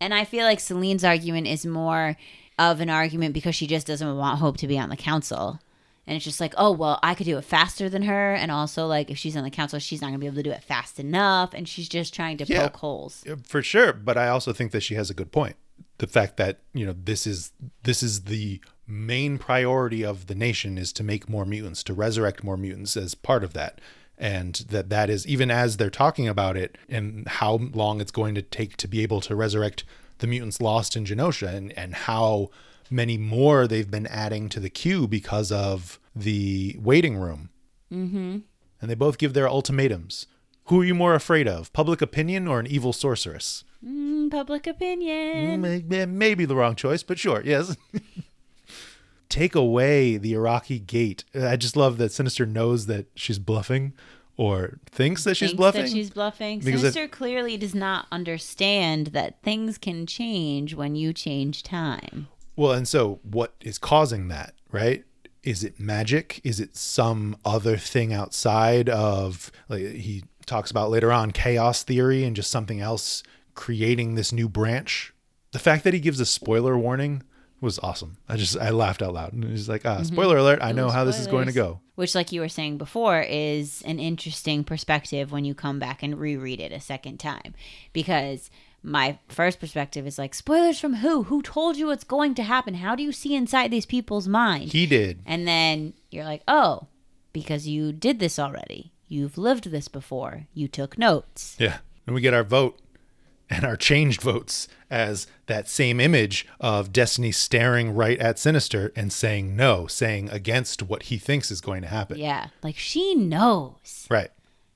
And I feel like Selene's argument is more of an argument because she just doesn't want Hope to be on the council. And it's just like, oh, well, I could do it faster than her. And also, like, if she's on the council, she's not going to be able to do it fast enough. And she's just trying to Yeah. poke holes. for sure but i also think that she has a good point the fact that you know this is this is the main priority of the nation is to make more mutants to resurrect more mutants as part of that and that that is even as they're talking about it and how long it's going to take to be able to resurrect the mutants lost in genosha and and how many more they've been adding to the queue because of the waiting room mm-hmm. and they both give their ultimatums who are you more afraid of public opinion or an evil sorceress Mm, public opinion. May- may- Maybe the wrong choice, but sure, yes. Take away the Iraqi gate. I just love that Sinister knows that she's bluffing or thinks that she's thinks bluffing. That she's bluffing. Because it- Sinister clearly does not understand that things can change when you change time. Well, and so what is causing that, right? Is it magic? Is it some other thing outside of, like he talks about later on, chaos theory and just something else creating this new branch? The fact that he gives a spoiler warning was awesome. I just, I laughed out loud. And he's like, ah, spoiler alert, I know how this is going to go. Which, like you were saying before, is an interesting perspective when you come back and reread it a second time. Because my first perspective is like, spoilers from who? Who told you what's going to happen? How do you see inside these people's minds? He did. and then you're like, oh, because you did this already. You've lived this before. You took notes. Yeah. And we get our vote and our changed votes as that same image of Destiny staring right at Sinister and saying no, saying against what he thinks is going to happen. Yeah. Like she knows. Right.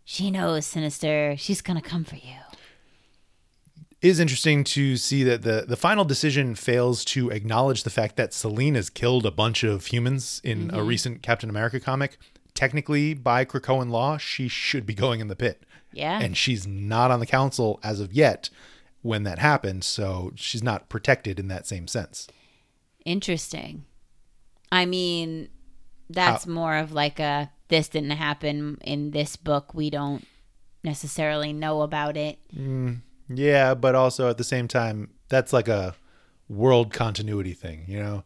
She knows, Sinister. She's going to come for you. Is interesting to see that the, the final decision fails to acknowledge the fact that Selene has killed a bunch of humans in a mm-hmm. recent Captain America comic. Technically, by Krakoan law, she should be going in the pit. Yeah. and she's not on the council as of yet when that happened so she's not protected in that same sense Interesting. I mean, that's more of like a this didn't happen in this book. We don't necessarily know about it. Mm. Yeah but also at the same time that's like a world continuity thing you know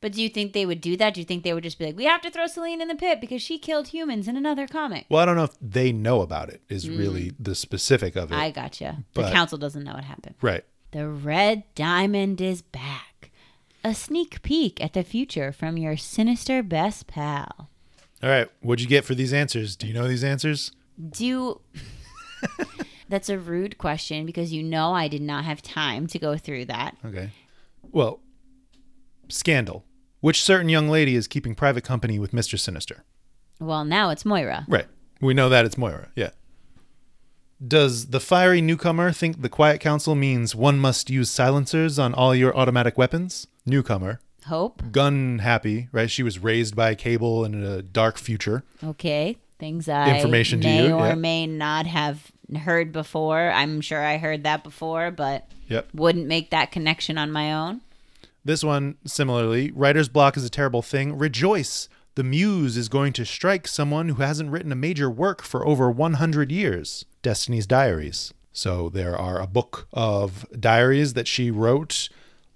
But do you think they would do that? Do you think they would just be like, we have to throw Selene in the pit because she killed humans in another comic? well i don't know if they know about it is hmm. really the specific of it I gotcha. The But- council doesn't know what happened. right The red diamond is back. A sneak peek at the future from your sinister best pal. all right what'd you get for these answers do you know these answers Do That's a rude question because you know I did not have time to go through that. okay well scandal which certain young lady is keeping private company with mr sinister Well, now it's Moira. Right. We know that it's Moira. Yeah. Does the fiery newcomer think the Quiet Council means one must use silencers on all your automatic weapons? newcomer, Hope. gun happy, right? She was raised by Cable in a dark future. Okay. Things I Information to may you, or yeah. may not have heard before. I'm sure I heard that before, but Yep. wouldn't make that connection on my own. This one, similarly, writer's block is a terrible thing. Rejoice! The muse is going to strike someone who hasn't written a major work for over 100 years. Destiny's Diaries. So there are a book of diaries that she wrote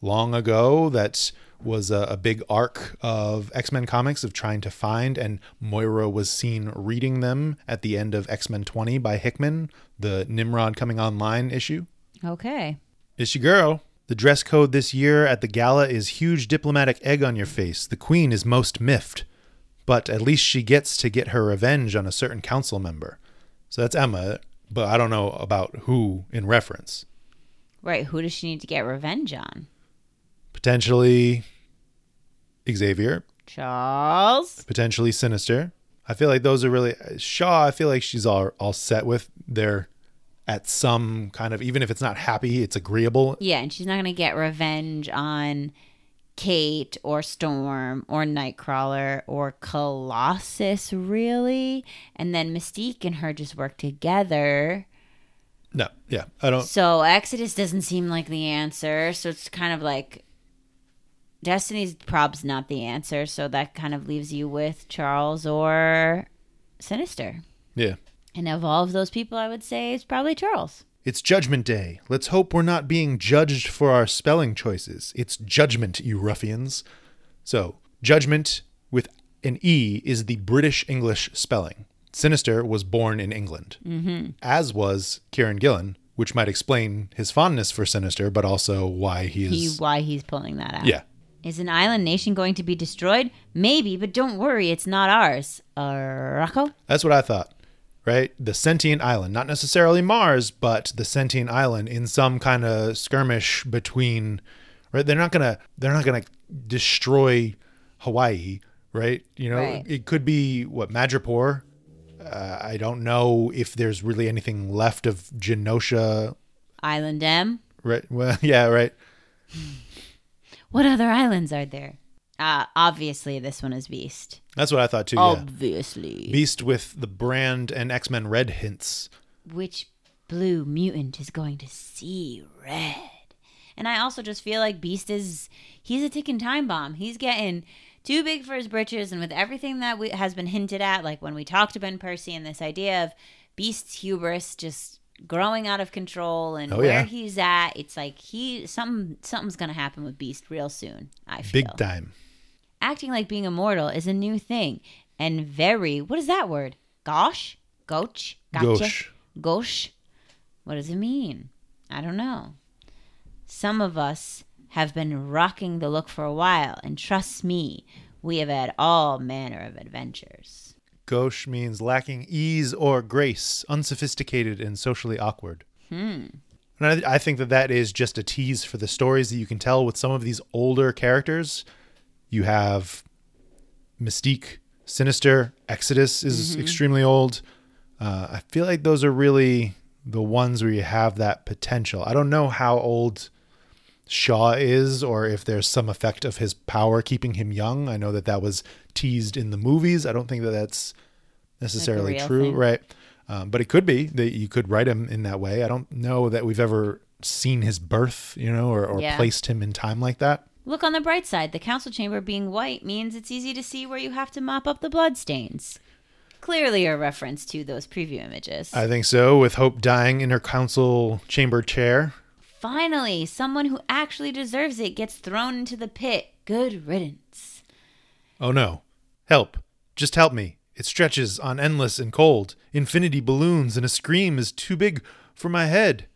long ago that was a, a big arc of X Men comics of trying to find, and Moira was seen reading them at the end of X Men 20 by Hickman, the Nimrod coming online issue. Okay. It's your girl. The dress code this year at the gala is huge diplomatic egg on your face. The queen is most miffed, but at least she gets to get her revenge on a certain council member. So that's Emma, but I don't know about who in reference. Right. Who does she need to get revenge on? Potentially Xavier, Charles. potentially Sinister. I feel like those are really Shaw. I feel like she's all all set with. They're at some kind of even if it's not happy, it's agreeable. Yeah, and she's not going to get revenge on Kate or Storm or Nightcrawler or Colossus, really. And then Mystique and her just work together. No, yeah, I don't. So Exodus doesn't seem like the answer. So it's kind of like Destiny's prob's not the answer. So that kind of leaves you with Charles or Sinister. Yeah. And of all of those people, I would say it's probably Charles. It's Judgment Day. Let's hope we're not being judged for our spelling choices. It's judgment, you ruffians. So, judgment with an E is the British English spelling. Sinister was born in England, mm-hmm. as was Kieron Gillen, which might explain his fondness for Sinister, but also why he He, why he's pulling that out. yeah. Is an island nation going to be destroyed? Maybe, but don't worry, it's not ours. Uh, Rocco? That's what I thought. Right? The sentient island, not necessarily Mars, but the sentient island in some kind of skirmish between right? They're not going to they're not to destroy Hawaii, right? You know, Right. it could be what Madripoor. Uh, I don't know if there's really anything left of Genosha. Island M? Right? Well, yeah, right. What other islands are there? Uh, obviously, this one is Beast. That's what I thought too. Oh. Yeah. Obviously. Beast with the brand and X Men Red hints. Which blue mutant is going to see red? And I also just feel like Beast is, he's a ticking time bomb. He's getting too big for his britches. And with everything that we, has been hinted at, like when we talked to Ben Percy and this idea of Beast's hubris just growing out of control and Oh, where yeah. he's at, it's like he, something, something's going to happen with Beast real soon. I feel. Big time. acting like being immortal is a new thing and very what is that word gosh goch gotcha Gauche. gosh what does it mean i don't know some of us have been rocking the look for a while and trust me we have had all manner of adventures Gauche means lacking ease or grace, unsophisticated and socially awkward. Hmm. And I, I think that that is just a tease for the stories that you can tell with some of these older characters. You have Mystique, Sinister, Exodus is extremely old. Uh, I feel like those are really the ones where you have that potential. I don't know how old Shaw is or if there's some effect of his power keeping him young. I know that that was teased in the movies. I don't think that that's necessarily true, thing. right? Um, but it could be that you could write him in that way. I don't know that we've ever seen his birth, you know, or, or Yeah. placed him in time like that. look on the bright side the council chamber being white means it's easy to see where you have to mop up the bloodstains clearly a reference to those preview images I think so, with Hope dying in her council chamber chair. Finally, someone who actually deserves it gets thrown into the pit. Good riddance. Oh no. Help. Just help me. It stretches on endless and cold. Infinity balloons and a scream is too big for my head.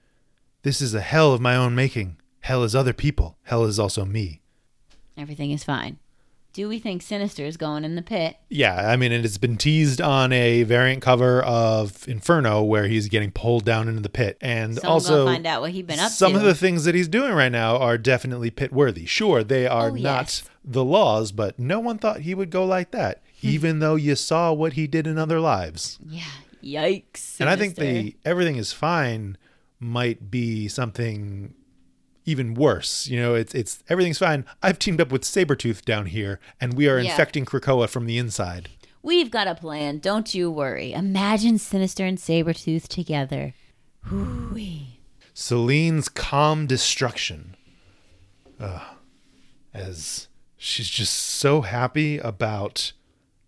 This is a hell of my own making. Hell is other people. Hell is also me. Everything is fine. Do we think Sinister is going in the pit? Yeah, I mean, it's been teased on a variant cover of Inferno where he's getting pulled down into the pit. And Someone also, find out what he's been up some to. of the things that he's doing right now are definitely pit worthy. Sure, they are Oh, not yes. the laws, but no one thought he would go like that, hmm. even though you saw what he did in other lives. Yeah. Yikes. And I think the everything is fine might be something even worse. You know, it's it's everything's fine. I've teamed up with Sabretooth down here, and we are Yeah. infecting Krakoa from the inside. We've got a plan. Don't you worry. Imagine Sinister and Sabretooth together. Hoo-wee. Selene's calm destruction. Ugh. as she's just so happy about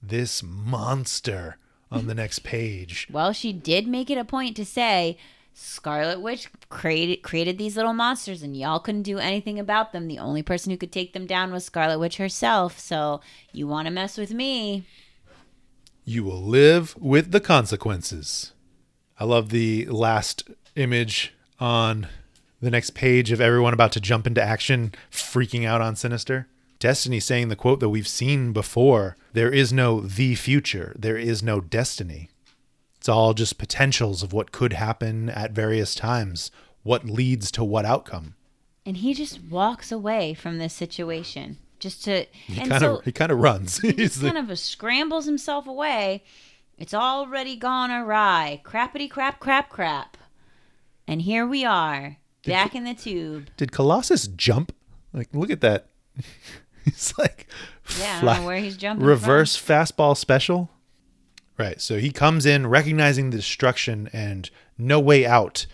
this monster on the next page. Well, she did make it a point to say Scarlet Witch created created these little monsters and y'all couldn't do anything about them. The only person who could take them down was Scarlet Witch herself. So, you want to mess with me? You will live with the consequences. I love the last image on the next page of everyone about to jump into action, freaking out on Sinister. Destiny saying the quote that we've seen before there is no the future, there is no destiny. It's all just potentials of what could happen at various times, what leads to what outcome. And he just walks away from this situation. Just to He kind so of he kind of runs. he just kind of scrambles himself away. It's already gone awry. Crappity crap crap crap. And here we are, back in the tube. Did Colossus jump? Like, look at that. He's like, Yeah, fly- where he's jumping. reverse fastball special. Right. So he comes in recognizing the destruction and no way out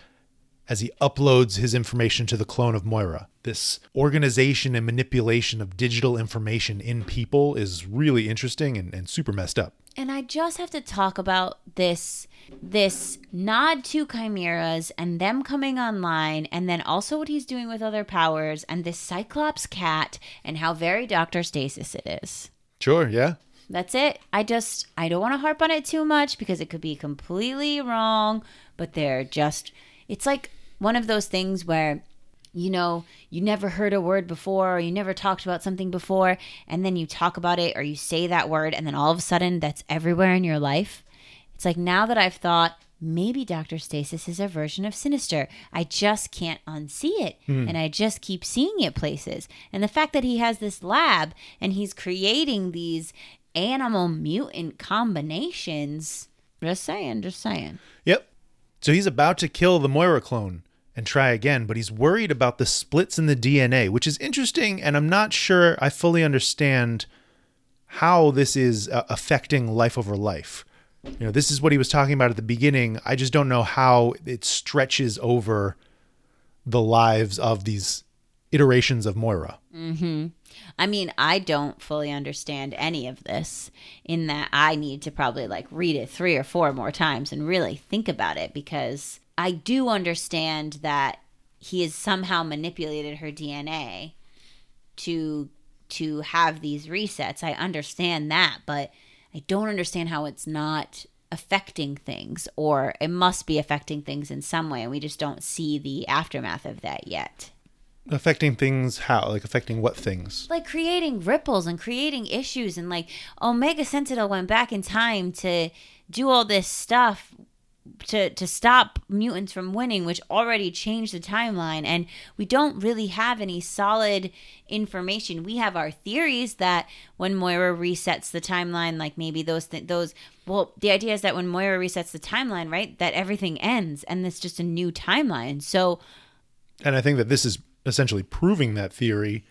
as he uploads his information to the clone of Moira. This organization and manipulation of digital information in people is really interesting and, and super messed up. And I just have to talk about this this nod to chimeras and them coming online and then also what he's doing with other powers and this Cyclops cat and how very Dr. Stasis it is. Sure. Yeah. That's it. I just I don't want to harp on it too much because it could be completely wrong, but they're just it's like one of those things where you know, you never heard a word before or you never talked about something before and then you talk about it or you say that word and then all of a sudden that's everywhere in your life. It's like now that I've thought maybe Dr. Stasis is a version of Sinister. I just can't unsee it. Hmm. And I just keep seeing it places. And the fact that he has this lab and he's creating these animal mutant combinations. Just saying, just saying. Yep. So he's about to kill the Moira clone and try again, but he's worried about the splits in the DNA, which is interesting. And I'm not sure I fully understand how this is uh, affecting life over life. You know, this is what he was talking about at the beginning. I just don't know how it stretches over the lives of these iterations of Moira. I mean, I don't fully understand any of this in that I need to probably like read it three or four more times and really think about it because I do understand that he has somehow manipulated her DNA to to have these resets. I understand that, but I don't understand how it's not affecting things or it must be affecting things in some way and we just don't see the aftermath of that yet. Affecting things how? Like affecting what things? like creating ripples and creating issues and like Omega Sentinel went back in time to do all this stuff to to stop mutants from winning which already changed the timeline and we don't really have any solid information we have our theories that when Moira resets the timeline like maybe those th- those well the idea is that when Moira resets the timeline right that everything ends and it's just a new timeline so And I think that this is essentially proving that theory,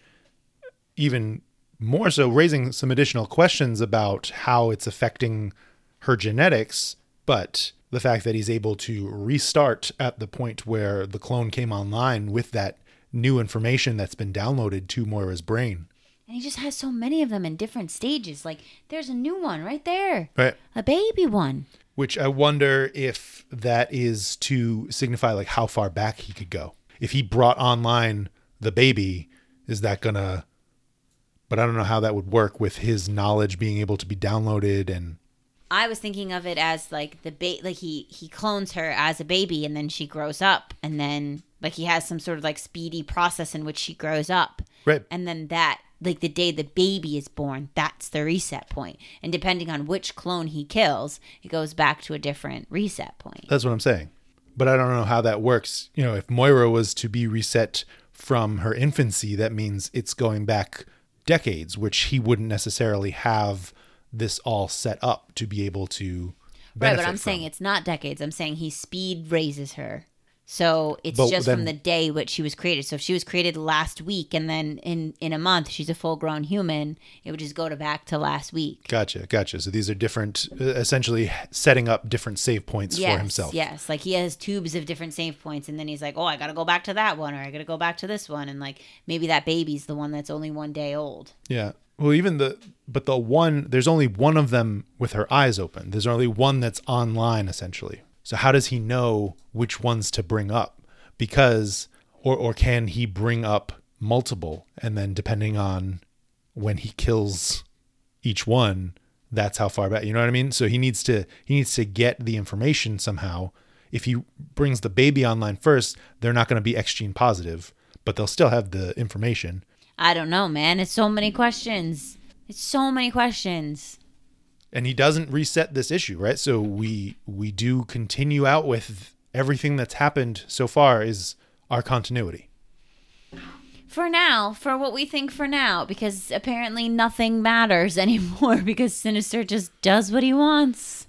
even more so, raising some additional questions about how it's affecting her genetics. But the fact that he's able to restart at the point where the clone came online with that new information that's been downloaded to Moira's brain. And he just has so many of them in different stages. Like, there's a new one right there, Right. a baby one. Which I wonder if that is to signify like how far back he could go. If he brought online the baby, is that gonna but I don't know how that would work with his knowledge being able to be downloaded and I was thinking of it as like the ba- like he he clones her as a baby, and then she grows up, and then like he has some sort of like speedy process in which she grows up, right. and then that like the day the baby is born, that's the reset point. And depending on which clone he kills, it goes back to a different reset point. That's what I'm saying. But I don't know how that works. You know, if Moira was to be reset from her infancy, that means it's going back decades, which he wouldn't necessarily have this all set up to be able to Right, but I'm from. saying it's not decades. I'm saying he speed raises her So it's But just then- from the day which she was created. So if she was created last week and then in in a month she's a full grown human, it would just go to back to last week. Gotcha, gotcha. So these are different, uh, essentially setting up different save points yes, for himself. Yes, like he has tubes of different save points, and then he's like, "Oh, I got to go back to that one, or I got to go back to this one," and like maybe that baby's the one that's only one day old. Yeah. Well, even the but the one there's only one of them with her eyes open. There's only one that's online essentially. So how does he know which ones to bring up? Because or or can he bring up multiple and then depending on when he kills each one, that's how far back. You know what I mean? So he needs to he needs to get the information somehow. If he brings the baby online first, they're not going to be X gene positive, but they'll still have the information. I don't know, man. It's so many questions. It's so many questions. And he doesn't reset this issue right? So we we do continue out with everything that's happened so far is our continuity. For now, for what we think for now, because apparently nothing matters anymore because Sinister just does what he wants.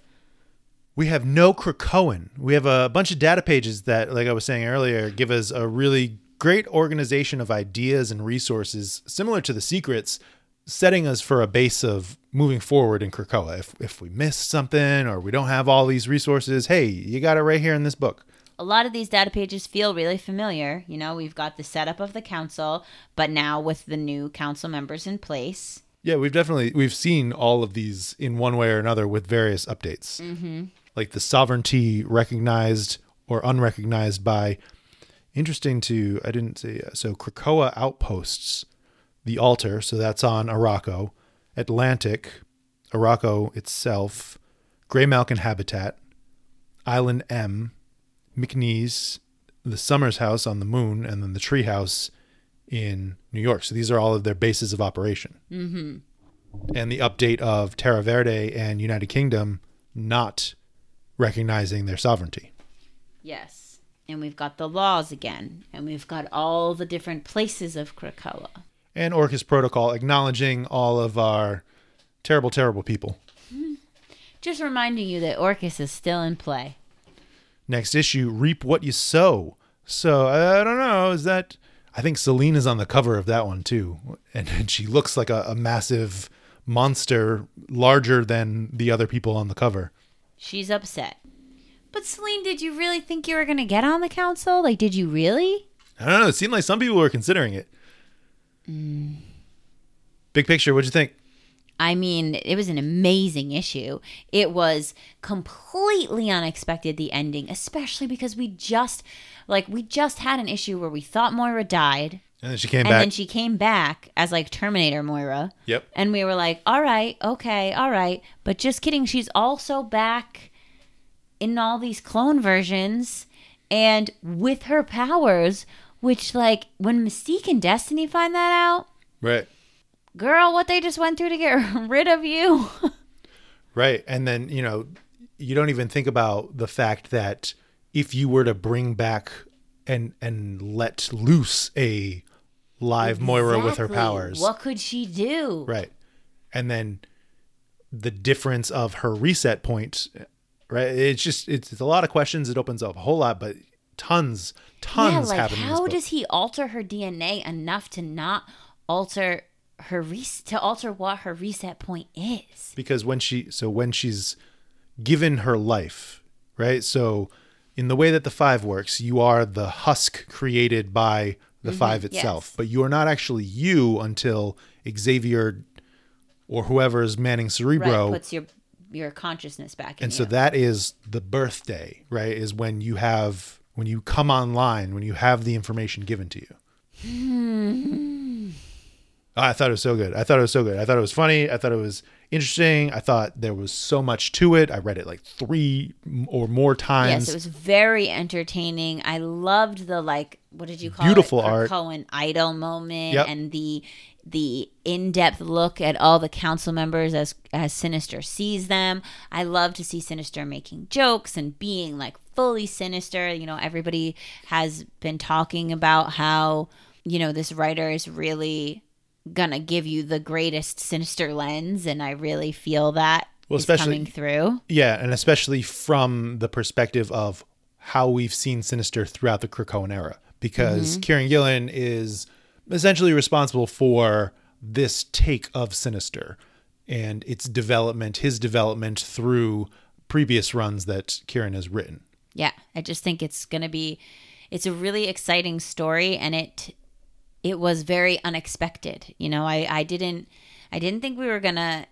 we have no krakoan. We have a bunch of data pages that like i was saying earlier give us a really great organization of ideas and resources similar to the secrets setting us for a base of moving forward in krakoa if, if we miss something or we don't have all these resources hey you got it right here in this book A lot of these data pages feel really familiar. You know, we've got the setup of the council, but now with the new council members in place. Yeah, we've definitely we've seen all of these in one way or another with various updates, mm-hmm. like the sovereignty recognized or unrecognized by. Interesting to I didn't say so. Krakoa outposts, the altar, so that's on Arakko, Atlantic, Arakko itself, Grey Malkin habitat, Island M, McNeese, the Summers house on the moon, and then the tree house in New York. So these are all of their bases of operation. Mm-hmm. And the update of Terra Verde and United Kingdom not recognizing their sovereignty. Yes. And we've got the laws again, and we've got all the different places of Krakoa. And Orchis Protocol acknowledging all of our terrible, terrible people. Hmm. Just reminding you that Orchis is still in play. Next issue, Reap What You Sow. So I don't know, is that. I think Selene is on the cover of that one too. And she looks like a, a massive monster, larger than the other people on the cover. She's upset. But Selene, did you really think you were going to get on the council? Like, did you really? I don't know. It seemed like some people were considering it. Mm. Big picture, what'd you think? I mean, it was an amazing issue. It was completely unexpected, the ending, especially because we just, like, we just had an issue where we thought Moira died. And then she came And back. And then she came back as, like, Terminator Moira. yep. And we were like, all right, okay, all right. But just kidding. She's also back in all these clone versions and with her powers, which, like, when Mystique and Destiny find that out, Right. girl, what they just went through to get rid of you. Right. And then, you know, you don't even think about the fact that if you were to bring back and and let loose a live Moira with her powers. What could she do? Right. And then the difference of her reset point, right? It's just it's, it's a lot of questions. It opens up a whole lot, but tons, tons yeah, like happen in this how does he alter her DNA enough to not alter her res- to alter what her reset point is? because when she so when she's given her life right so in the way that the five works you are the husk created by the mm-hmm. five itself yes. but you are not actually you until xavier or whoever is manning cerebro Right, puts your your consciousness back in and so that is the birthday right is when you have when you come online when you have the information given to you Hmm. I thought it was so good. I thought it was so good. I thought it was funny. I thought it was interesting. I thought there was so much to it. I read it like three or more times. Yes, it was very entertaining. I loved the like what did you call Beautiful it? art. Cohen idol moment Yep. and the the in-depth look at all the council members as as Sinister sees them. I love to see Sinister making jokes and being like fully sinister. You know, everybody has been talking about how, you know, this writer is really gonna give you the greatest sinister lens and I really feel that Well, especially- coming through. yeah, and especially from the perspective of how we've seen Sinister throughout the Krakoan era because mm-hmm. Kieron Gillen is essentially responsible for this take of Sinister and its development, his development through previous runs that Kieron has written. Yeah, I just think it's going to be it's a really exciting story and it it was very unexpected. You know, I I didn't I didn't think we were going to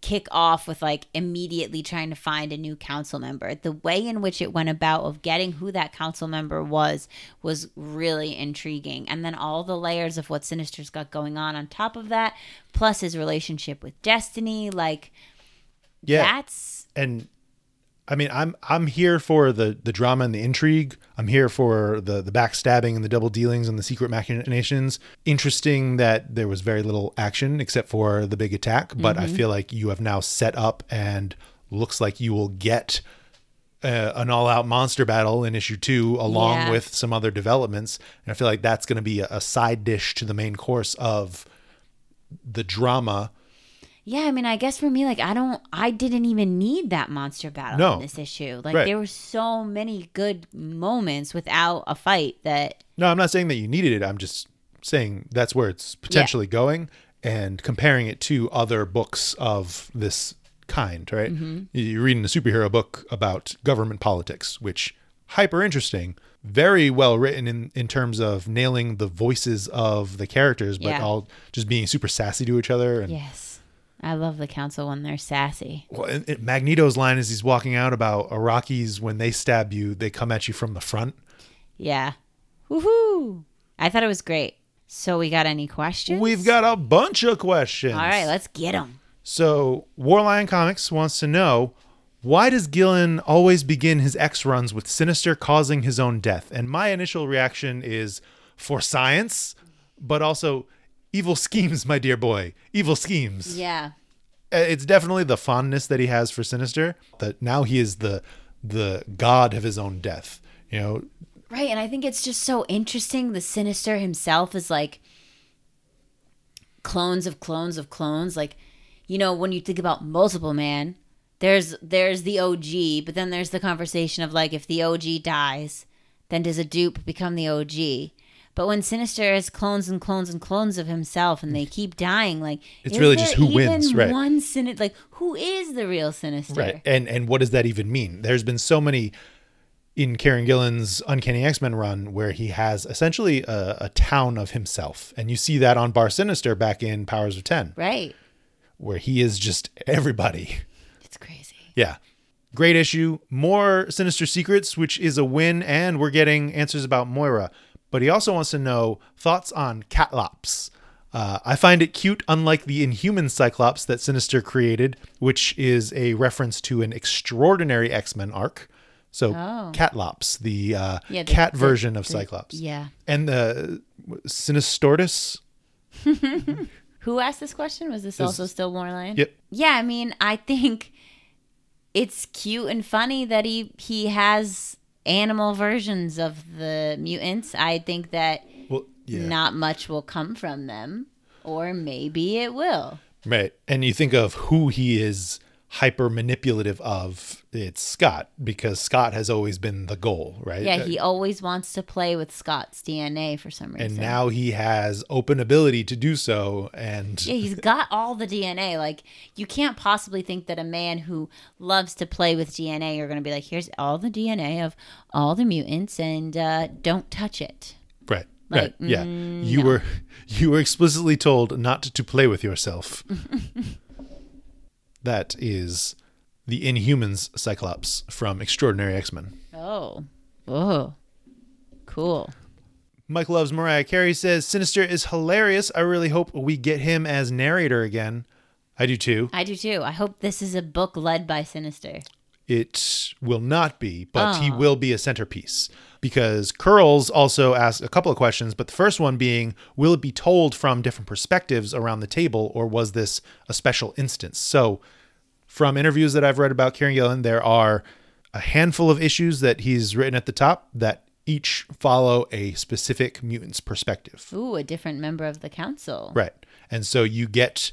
kick off with like immediately trying to find a new council member. The way in which it went about of getting who that council member was was really intriguing. And then all the layers of what Sinister's got going on on top of that, plus his relationship with Destiny, like Yeah. that's and I mean, I'm I'm here for the the drama and the intrigue. I'm here for the the backstabbing and the double dealings and the secret machinations. Interesting that there was very little action except for the big attack, but I feel like you have now set up and looks like you will get uh, an all-out monster battle in issue two, along Yeah. with some other developments. And I feel like that's going to be a, a side dish to the main course of the drama. Yeah, I mean, I guess for me, like, I don't, I didn't even need that monster battle No. in this issue. Like, Right. there were so many good moments without a fight that, No, I'm not saying that you needed it. I'm just saying that's where it's potentially going and comparing it to other books of this kind, right? Mm-hmm. You're reading a superhero book about government politics, which hyper interesting, very well written in, in terms of nailing the voices of the characters, but Yeah. all just being super sassy to each other. And yes, I love the council when they're sassy. Well, and- and Magneto's line as he's walking out about Iraqis when they stab you, they come at you from the front. Yeah. Woohoo. I thought it was great. So, we got any questions? We've got a bunch of questions. All right, let's get them. So, Warlion Comics wants to know why does Gillen always begin his X runs with Sinister causing his own death? And my initial reaction is for science, but also evil schemes, my dear boy. Evil schemes. Yeah. Uh, It's definitely the fondness that he has for Sinister that now he is the the god of his own death. You know, Right, and I think it's just so interesting. The Sinister himself is like clones of clones of clones. Like, you know, when you think about Multiple Man, there's there's the OG, but then there's the conversation of like if the OG dies, then does a dupe become the OG? But when Sinister is clones and clones and clones of himself, and they keep dying, like It's really just who wins, right. One Sin- like who is the real Sinister? Right. And and what does that even mean? There's been so many in Kieron Gillen's Uncanny X-Men run where he has essentially a, a town of himself. And you see that on Bar Sinister back in Powers of 10, Right. where he is just everybody. It's crazy. Yeah. Great issue. More Sinister Secrets, which is a win, and we're getting answers about Moira. But he also wants to know thoughts on Catlops. Uh, I find it cute, unlike the Inhuman Cyclops that Sinister created, which is a reference to an extraordinary X Men arc. So, Oh. Catlops, the, uh, Yeah, the- cat the- version of the- Cyclops. Yeah. And the Sinistortus. Who asked this question? Was this also still Moreline? Yep. Yeah, I mean, I think it's cute and funny that he he has animal versions of the mutants. I think that Well, yeah. not much will come from them, or maybe it will. Right. And you think of who he is hyper manipulative of, it's Scott, because Scott has always been the goal, right? Yeah, he always wants to play with Scott's DNA for some reason. and now he has open ability to do so. And Yeah, he's got all the DNA. Like, you can't possibly think that a man who loves to play with DNA are going to be like, here's all the DNA of all the mutants and uh, don't touch it. right. Like, right. Yeah. mm, you were you were explicitly told not to play with yourself. that is the Inhumans Cyclops from Extraordinary X-Men. Oh. Oh. Cool. Mike loves Mariah Carey says Sinister is hilarious. I really hope we get him as narrator again. I do too. I do too. I hope this is a book led by Sinister. It will not be, but he Oh. will be a centerpiece. Because Curls also asked a couple of questions, but the first one being Will it be told from different perspectives around the table, or was this a special instance? So, from interviews that I've read about Kieron Gillen, there are a handful of issues that he's written at the top that each follow a specific mutant's perspective. Ooh, a different member of the council. Right. And so you get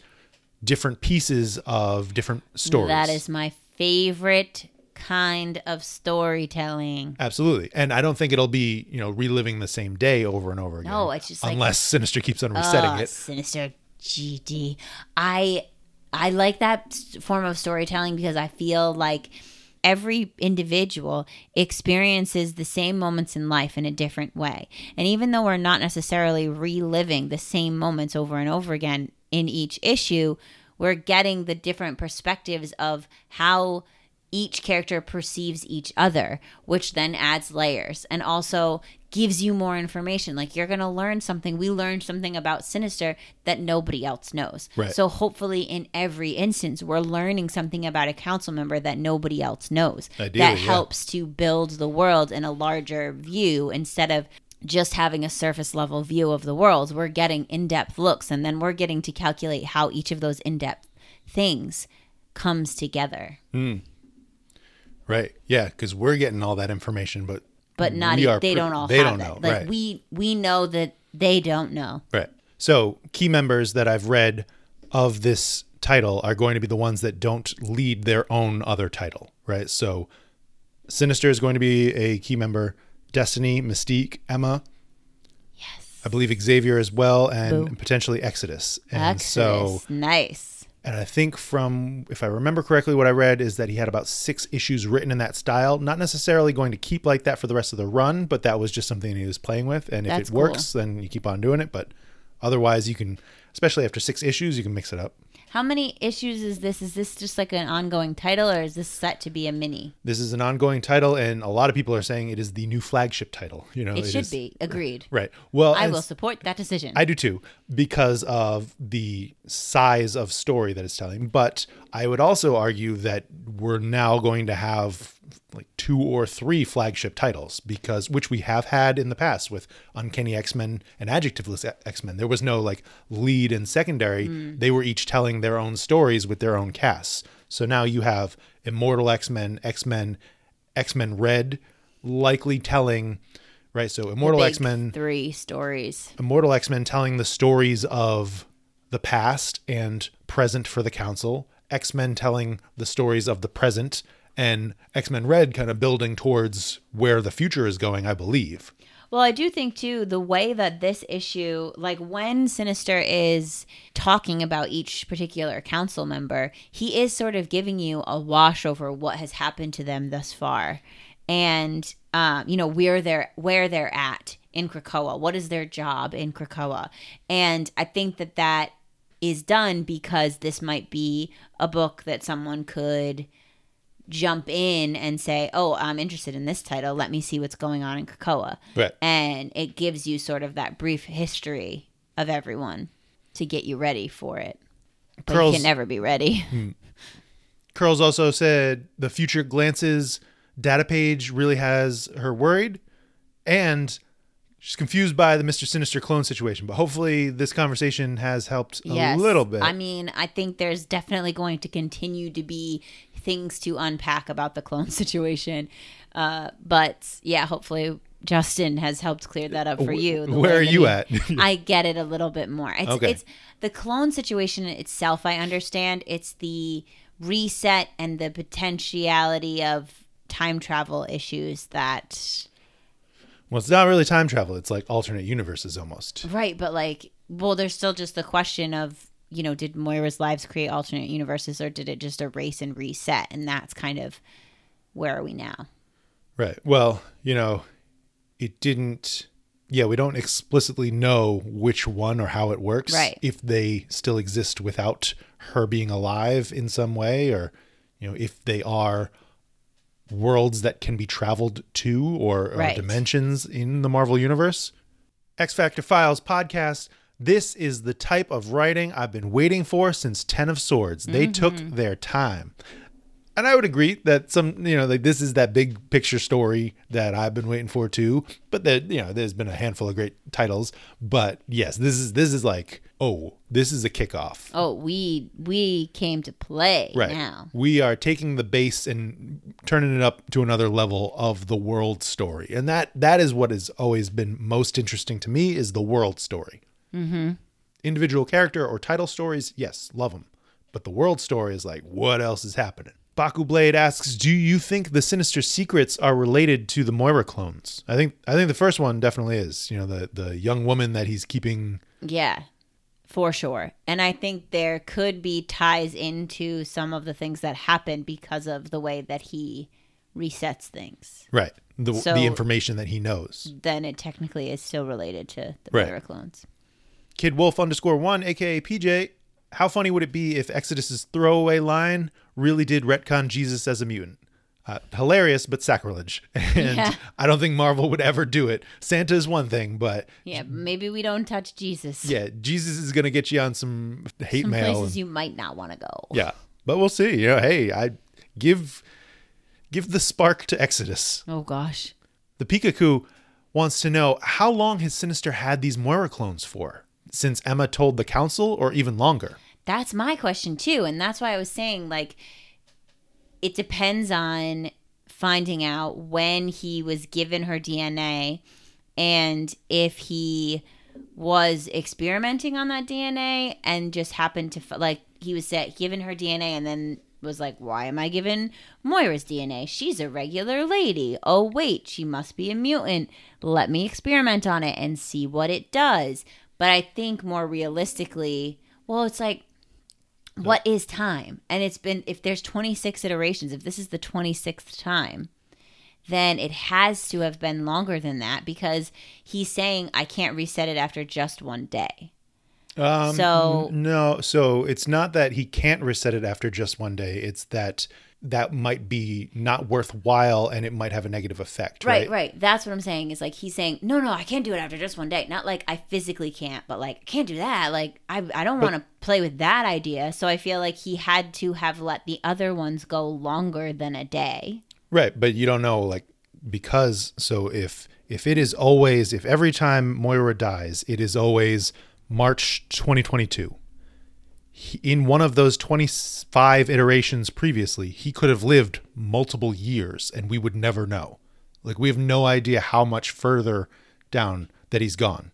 different pieces of different stories. That is my favorite kind of storytelling. Absolutely. And I don't think it'll be, you know, reliving the same day over and over again. No, it's just like- unless Sinister keeps on resetting Ugh, it. Sinister GD. I I like that form of storytelling because I feel like every individual experiences the same moments in life in a different way. And even though we're not necessarily reliving the same moments over and over again in each issue, we're getting the different perspectives of how each character perceives each other, which then adds layers and also gives you more information. Like you're going to learn something. We learned something about Sinister that nobody else knows. Right. So hopefully, in every instance, we're learning something about a council member that nobody else knows. Ideally, that yeah. helps to build the world in a larger view instead of just having a surface level view of the world. We're getting in depth looks, and then we're getting to calculate how each of those in depth things comes together. Hmm. Right. Yeah, because we're getting all that information, but but not we are they don't all they have don't it. know. Like right. we we know that they don't know. Right. So key members that I've read of this title are going to be the ones that don't lead their own other title. Right. So Sinister is going to be a key member. Destiny, Mystique, Emma. Yes. I believe Xavier as well, and Boo. potentially Exodus. And so Exodus. nice. And I think from, if I remember correctly, what I read is that he had about six issues written in that style. Not necessarily going to keep like that for the rest of the run, but that was just something he was playing with. And if That's it works, then you keep on doing it. But otherwise, you can, especially after six issues, you can mix it up. How many issues is this? Is this just like an ongoing title, or is this set to be a mini? This is an ongoing title, and a lot of people are saying it is the new flagship title. You know, It should is- be. Agreed. right. Well, I will support that decision. I do too, because of the size of story that it's telling. But I would also argue that we're now going to have like two or three flagship titles because which we have had in the past with Uncanny X-Men and Adjectiveless X-Men. There was no like lead and secondary. Mm. They were each telling their own stories with their own casts. So now you have Immortal X-Men, X-Men, X-Men Red likely telling right so Immortal X-Men Three stories. Immortal X Men telling the stories of the past and present for the Council, X Men telling the stories of the present, and X Men Red kind of building towards where the future is going, I believe. Well, I do think too the way that this issue, like when Sinister is talking about each particular council member, he is sort of giving you a wash over what has happened to them thus far, and um, you know where they're where they're at in Krakoa. What is their job in Krakoa? And I think that that is done because this might be a book that someone could jump in and say, "Oh, I'm interested in this title. Let me see what's going on in Krakoa." Right. And it gives you sort of that brief history of everyone to get you ready for it. But Curls- you can never be ready. Hmm. Curls also said the future glances data page really has her worried, and she's confused by the Mister Sinister clone situation. But hopefully, this conversation has helped a yes. little bit. I mean, I think there's definitely going to continue to be things to unpack about the clone situation. Uh, but yeah, hopefully Justin has helped clear that up for you. Where are you at? I get it a little bit more. It's, Okay. it's the clone situation itself. I understand. It's the reset and the potentiality of time travel issues that well, it's not really time travel; it's like alternate universes almost. right. But like, well, there's still just the question of you know, did Moira's lives create alternate universes or did it just erase and reset? And that's kind of where are we now? Right. Well, you know, it didn't. Yeah, we don't explicitly know which one or how it works. Right. If they still exist without her being alive in some way, or you know, if they are worlds that can be traveled to or, or Right. dimensions in the Marvel universe. X Factor Files podcast. This is the type of writing I've been waiting for since Ten of Swords. They took mm-hmm. their time and I would agree that some, you know, like this is that big picture story that I've been waiting for too. But that, you know, there's been a handful of great titles. But yes, this is this is like, oh, this is a kickoff. Oh, we we came to play Right. now. We are taking the base and turning it up to another level of the world story. And that that is what has always been most interesting to me is the world story. Mm-hmm. Individual character or title stories, yes, love them. But the world story is like, what else is happening? Baku Blade asks, "Do you think the sinister secrets are related to the Moira clones?" I think I think the first one definitely is. You know, the the young woman that he's keeping. Yeah, for sure. And I think there could be ties into some of the things that happen because of the way that he resets things. Right. The So- the information that he knows. Then it technically is still related to the Right. Moira clones. Kid Wolf underscore one, aka PJ. How funny would it be if Exodus's throwaway line really did retcon Jesus as a mutant? Uh, hilarious, but sacrilege. And Yeah. I don't think Marvel would ever do it. Santa is one thing, but Yeah, maybe we don't touch Jesus. yeah, Jesus is gonna get you on some hate Some mail. places and- you might not want to go. yeah, but we'll see. You know, hey, I give give the spark to Exodus. Oh gosh. The Pikachu wants to know how long has Sinister had these Moira clones for? Since Emma told the council, or even longer? That's my question too, and that's why I was saying like it depends on finding out when he was given her DNA and if he was experimenting on that DNA and just happened to like he was set, given her DNA and then was like, "Why am I given Moira's DNA? She's a regular lady. Oh wait, she must be a mutant. Let me experiment on it and see what it does." But I think more realistically, well, it's like what is time? And it's been if there's 26 iterations, if this is the 26th time, then it has to have been longer than that because he's saying I can't reset it after just one day. Um, So- n- no, so it's not that he can't reset it after just one day. It's that that might be not worthwhile and it might have a negative effect. Right, Right. right. That's what I'm saying. Is like he's saying, no, no, I can't do it after just one day. Not like I physically can't, but like I can't do that. Like I, I don't want to play with that idea. So I feel like he had to have let the other ones go longer than a day. Right, but you don't know like because so if if it is always if every time Moira dies, it is always March 2022. He- In one of those 25 iterations previously, he could have lived multiple years and we would never know. Like we have no idea how much further down that he's gone.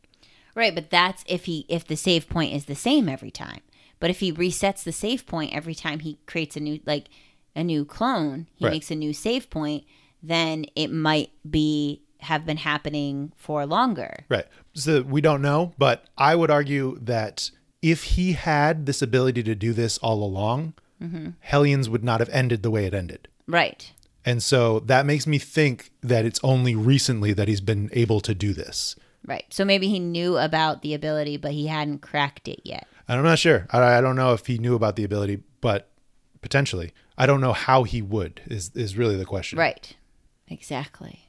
Right, but that's if he if the save point is the same every time. But if he resets the save point every time he creates a new like a new clone, he Right. makes a new save point, then it might be have been happening for longer. Right. So we don't know, but I would argue that if he had this ability to do this all along, mm-hmm. Hellions would not have ended the way it ended. Right. And so that makes me think that it's only recently that he's been able to do this. Right. So maybe he knew about the ability but he hadn't cracked it yet. And I'm not sure. I, I don't know if he knew about the ability, but potentially. I don't know how he would, is, is really the question. Right. Exactly.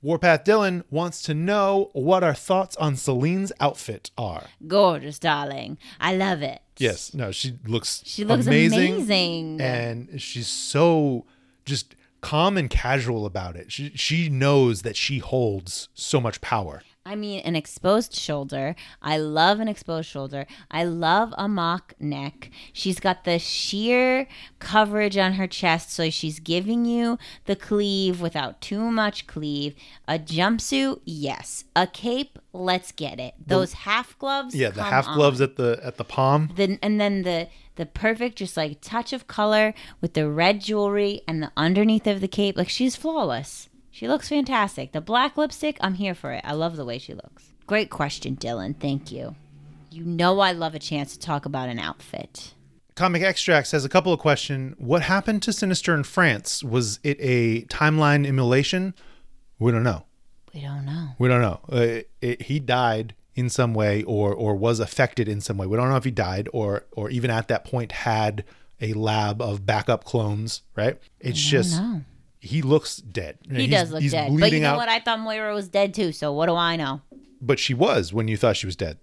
Warpath Dylan wants to know what our thoughts on Selene's outfit are. Gorgeous, darling. I love it. Yes. No, she looks She looks amazing. amazing. and she's so just calm and casual about it. She she knows that she holds so much power. I mean, an exposed shoulder. I love an exposed shoulder. I love a mock neck. She's got the sheer coverage on her chest, so she's giving you the cleave without too much cleave. A jumpsuit, yes. A cape, let's get it. Those half gloves, Yeah, the half on. gloves at the at the palm. Then and then the the perfect just like touch of color with the red jewelry and the underneath of the cape. Like she's flawless. She looks fantastic. The black lipstick, I'm here for it. I love the way she looks. Great question, Dylan. Thank you. You know I love a chance to talk about an outfit. Comic Extracts has a couple of questions. What happened to Sinister in France? Was it a timeline emulation? We don't know. We don't know. We don't know. Uh, it, he died in some way, or or was affected in some way. We don't know if he died, or or even at that point had a lab of backup clones. Right? It's just know. He looks dead. He He's- does look he's dead. But you know out. what? I thought Moira was dead too, so what do I know? But she was when you thought she was dead,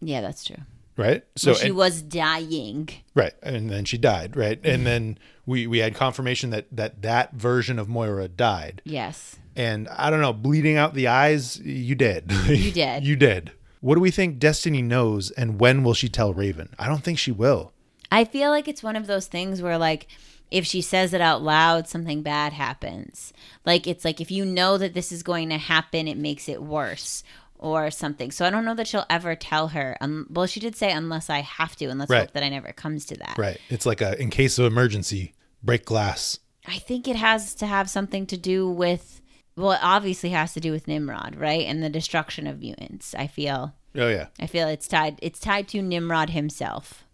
Yeah, that's true. right? So she and- was dying. right, and then she died, right? And then we we had confirmation that that that version of Moira died. Yes. And I don't know, bleeding out the eyes, you did. You did. you did. What do we think Destiny knows, and when will she tell Raven? I don't think she will. I feel like it's one of those things where like if she says it out loud, something bad happens. Like it's like if you know that this is going to happen, it makes it worse or something. So I don't know that she'll ever tell her. Um, well, she did say unless I have to, and let's Right. hope that I never comes to that. Right. It's like a in case of emergency break glass. I think it has to have something to do with well, it obviously has to do with Nimrod, right? And the destruction of mutants. I feel Oh yeah. I feel it's tied it's tied to Nimrod himself.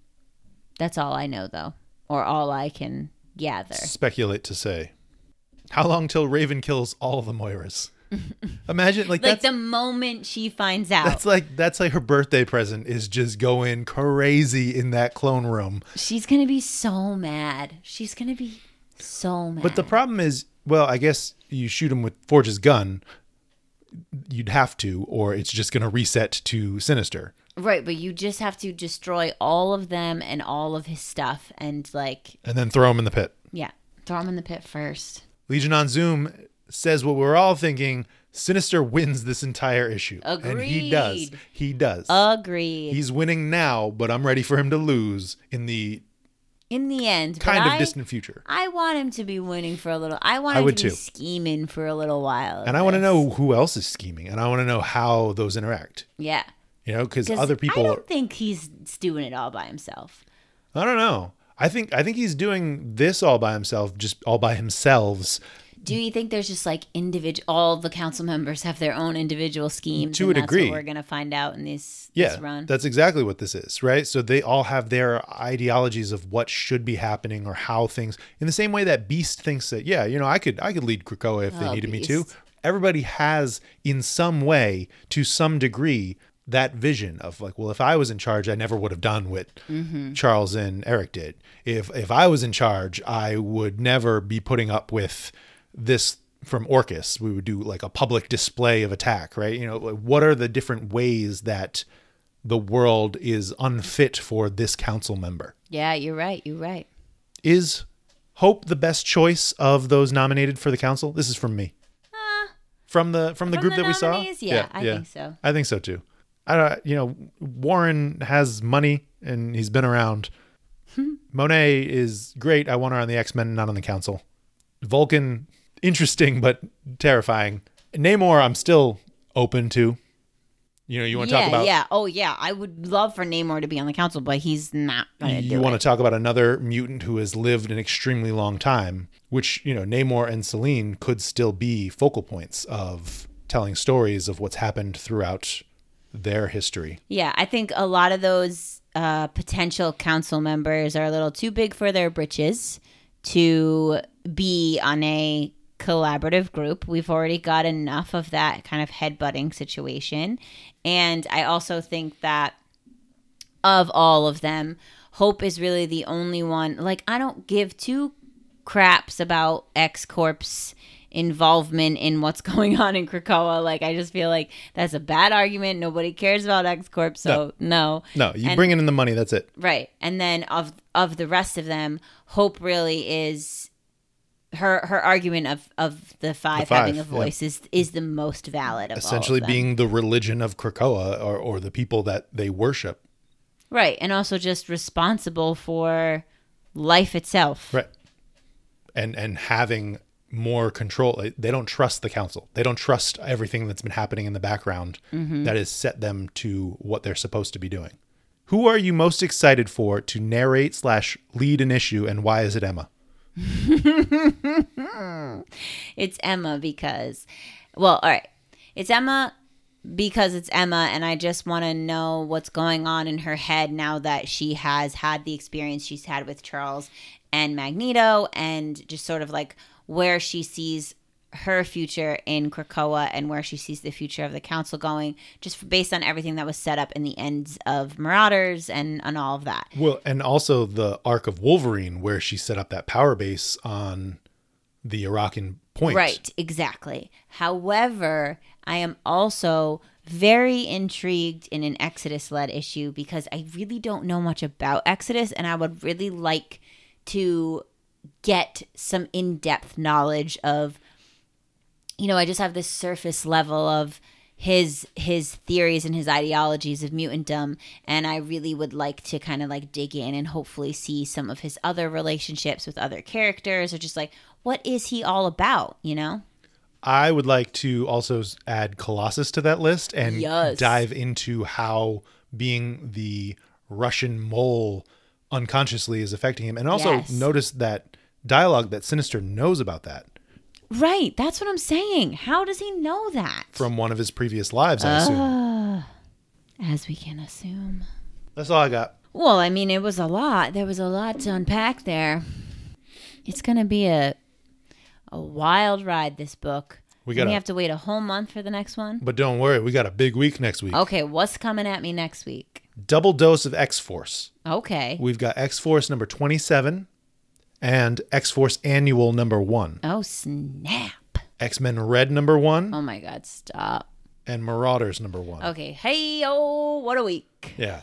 That's all I know though. Or all I can gather. Speculate to say. How long till Raven kills all the Moiras? Imagine like, Like the moment she finds out. that's like that's like her birthday present is just going crazy in that clone room. She's gonna be so mad. She's gonna be so mad. But the problem is, well, I guess you shoot him with Forge's gun. You'd have to, or it's just going to reset to Sinister. Right, but you just have to destroy all of them and all of his stuff, and like, and then throw him in the pit. yeah, throw him in the pit first. Legion on Zoom says what we're all thinking. Sinister wins this entire issue. And he does. He does. Agreed. He's winning now, but I'm ready for him to lose in the in the end, kind of I, distant future. I want him to be winning for a little. I want I him to be too. scheming for a little while. And I want to know who else is scheming, and I want to know how those interact. yeah, You know, because other people, I don't think he's doing it all by himself. I don't know. I think I think he's doing this all by himself, just all by himself. Do you think there's just like individual? All the council members have their own individual schemes. To and a degree. we're gonna find out in this, Yeah, this run. that's exactly what this is, right? So they all have their ideologies of what should be happening or how things. In the same way that Beast thinks that, yeah, you know, I could I could lead Krakoa if they Oh, needed me to. Everybody has, in some way, to some degree, that vision of like, well, if I was in charge, I never would have done what Mm-hmm. Charles and Erik did. If if I was in charge, I would never be putting up with this from Orchis. We would do like a public display of attack, right? You know, like what are the different ways that the world is unfit for this council member? yeah, you're right. You're right. Is Hope the best choice of those nominated for the council? This is from me. from the from the Uh, from group the that we saw? nominees? Yeah, I think so. I think so too. I don't, you know, Warren has money and he's been around. Hmm. Monet is great. I want her on the X Men, not on the Council. Vulcan, interesting but terrifying. Namor, I'm still open to. You know, you want to yeah, talk about yeah. Oh, yeah. I would love for Namor to be on the council, but he's not you want it. to talk about another mutant who has lived an extremely long time, which you know Namor and Selene could still be focal points of telling stories of what's happened throughout their history. Yeah, I think a lot of those uh, potential council members are a little too big for their britches to be on a collaborative group. We've already got enough of that kind of headbutting situation. And I also think that of all of them, Hope is really the only one. Like, I don't give two craps about X Corp's involvement in what's going on in Krakoa. Like, I just feel like that's a bad argument. Nobody cares about X Corp, so no. No, you And- bring in the money. That's it. Right. And then of of the rest of them, Hope really is her her argument of of the five, five, having a yeah. voice is is the most valid of Essentially, all of them. being the religion of Krakoa or, or the people that they worship. right, and also just responsible for life itself. Right. And and having more control. They don't trust the council. They don't trust everything that's been happening in the background Mm-hmm. that has set them to what they're supposed to be doing. Who are you most excited for to narrate slash lead an issue, and why is it Emma? It's Emma because, well, all right. It's Emma because it's Emma, and I just want to know what's going on in her head now that she has had the experience she's had with Charles and Magneto, and just sort of like where she sees her future in Krakoa and where she sees the future of the council going, just based on everything that was set up in the ends of Marauders and, and all of that. Well, and also the arc of Wolverine, where she set up that power base on the Iraqian point. Right, exactly. However, I am also very intrigued in an Exodus led issue because I really don't know much about Exodus and I would really like to get some in depth knowledge of, you know, I just have this surface level of his his theories and his ideologies of mutantdom and I really would like to kind of like dig in and hopefully see some of his other relationships with other characters or just like what is he all about, you know? I would like to also add Colossus to that list and Yes. dive into how being the Russian mole unconsciously is affecting him. And also Yes. notice that dialogue that Sinister knows about that Right. That's what I'm saying. How does he know that? from one of his previous lives, I assume. Uh, as we can assume. That's all I got. Well, I mean, it was a lot. There was a lot to unpack there. It's going to be a a wild ride this book. We gotta- we have to wait a whole month for the next one. But don't worry, we got a big week next week. Okay, what's coming at me next week? Double dose of X Force. Okay. We've got X Force number 27 and X Force Annual number 1. Oh, snap. X Men Red number 1 Oh my god, stop. And Marauders number 1. Okay. Hey, oh, what a week. Yeah.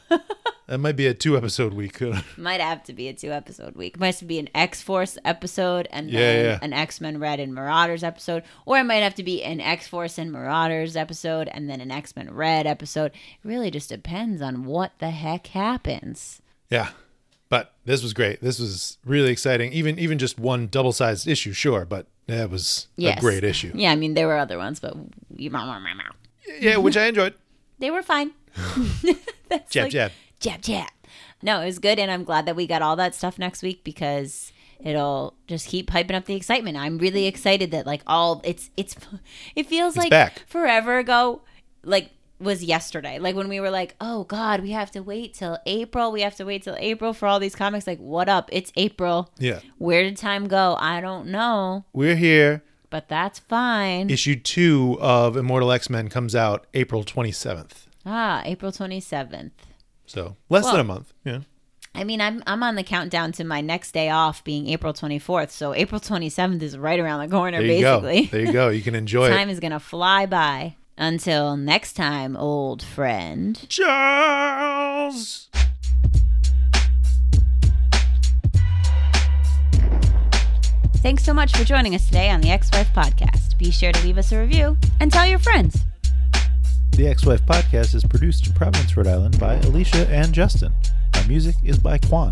that might be a two episode week. Might have to be a two episode week. Might have to be an X Force episode and Yeah, then yeah. an X Men Red and Marauders episode. Or it might have to be an X Force and Marauders episode and then an X Men Red episode. It really just depends on what the heck happens. yeah. But this was great. This was really exciting. Even even just one double sized issue, sure, but that was Yes. a great issue. Yeah, I mean, there were other ones, but Yeah, which I enjoyed. they were fine. That's Jab, like- jab. jab jab. No, it was good, and I'm glad that we got all that stuff next week because it'll just keep piping up the excitement. I'm really excited that like all it's it's it feels like back. forever ago, like was yesterday. Like when we were like, oh God, we have to wait till April. We have to wait till April for all these comics. Like, what up? It's April. Yeah. Where did time go? I don't know, We're here. But that's fine. Issue two of Immortal X Men comes out April 27th. ah, April 27th. So less Well- than a month. Yeah. I mean, I'm I'm on the countdown to my next day off being April 24th. So April 27th is right around the corner, There basically. go. There you go. You can enjoy Time it. is gonna fly by. Until next time, old friend. Charles. Thanks so much for joining us today on the X Wife Podcast. Be sure to leave us a review and tell your friends. The X Wife podcast is produced in Providence, Rhode Island by Alicia and Justin. Our music is by Quan.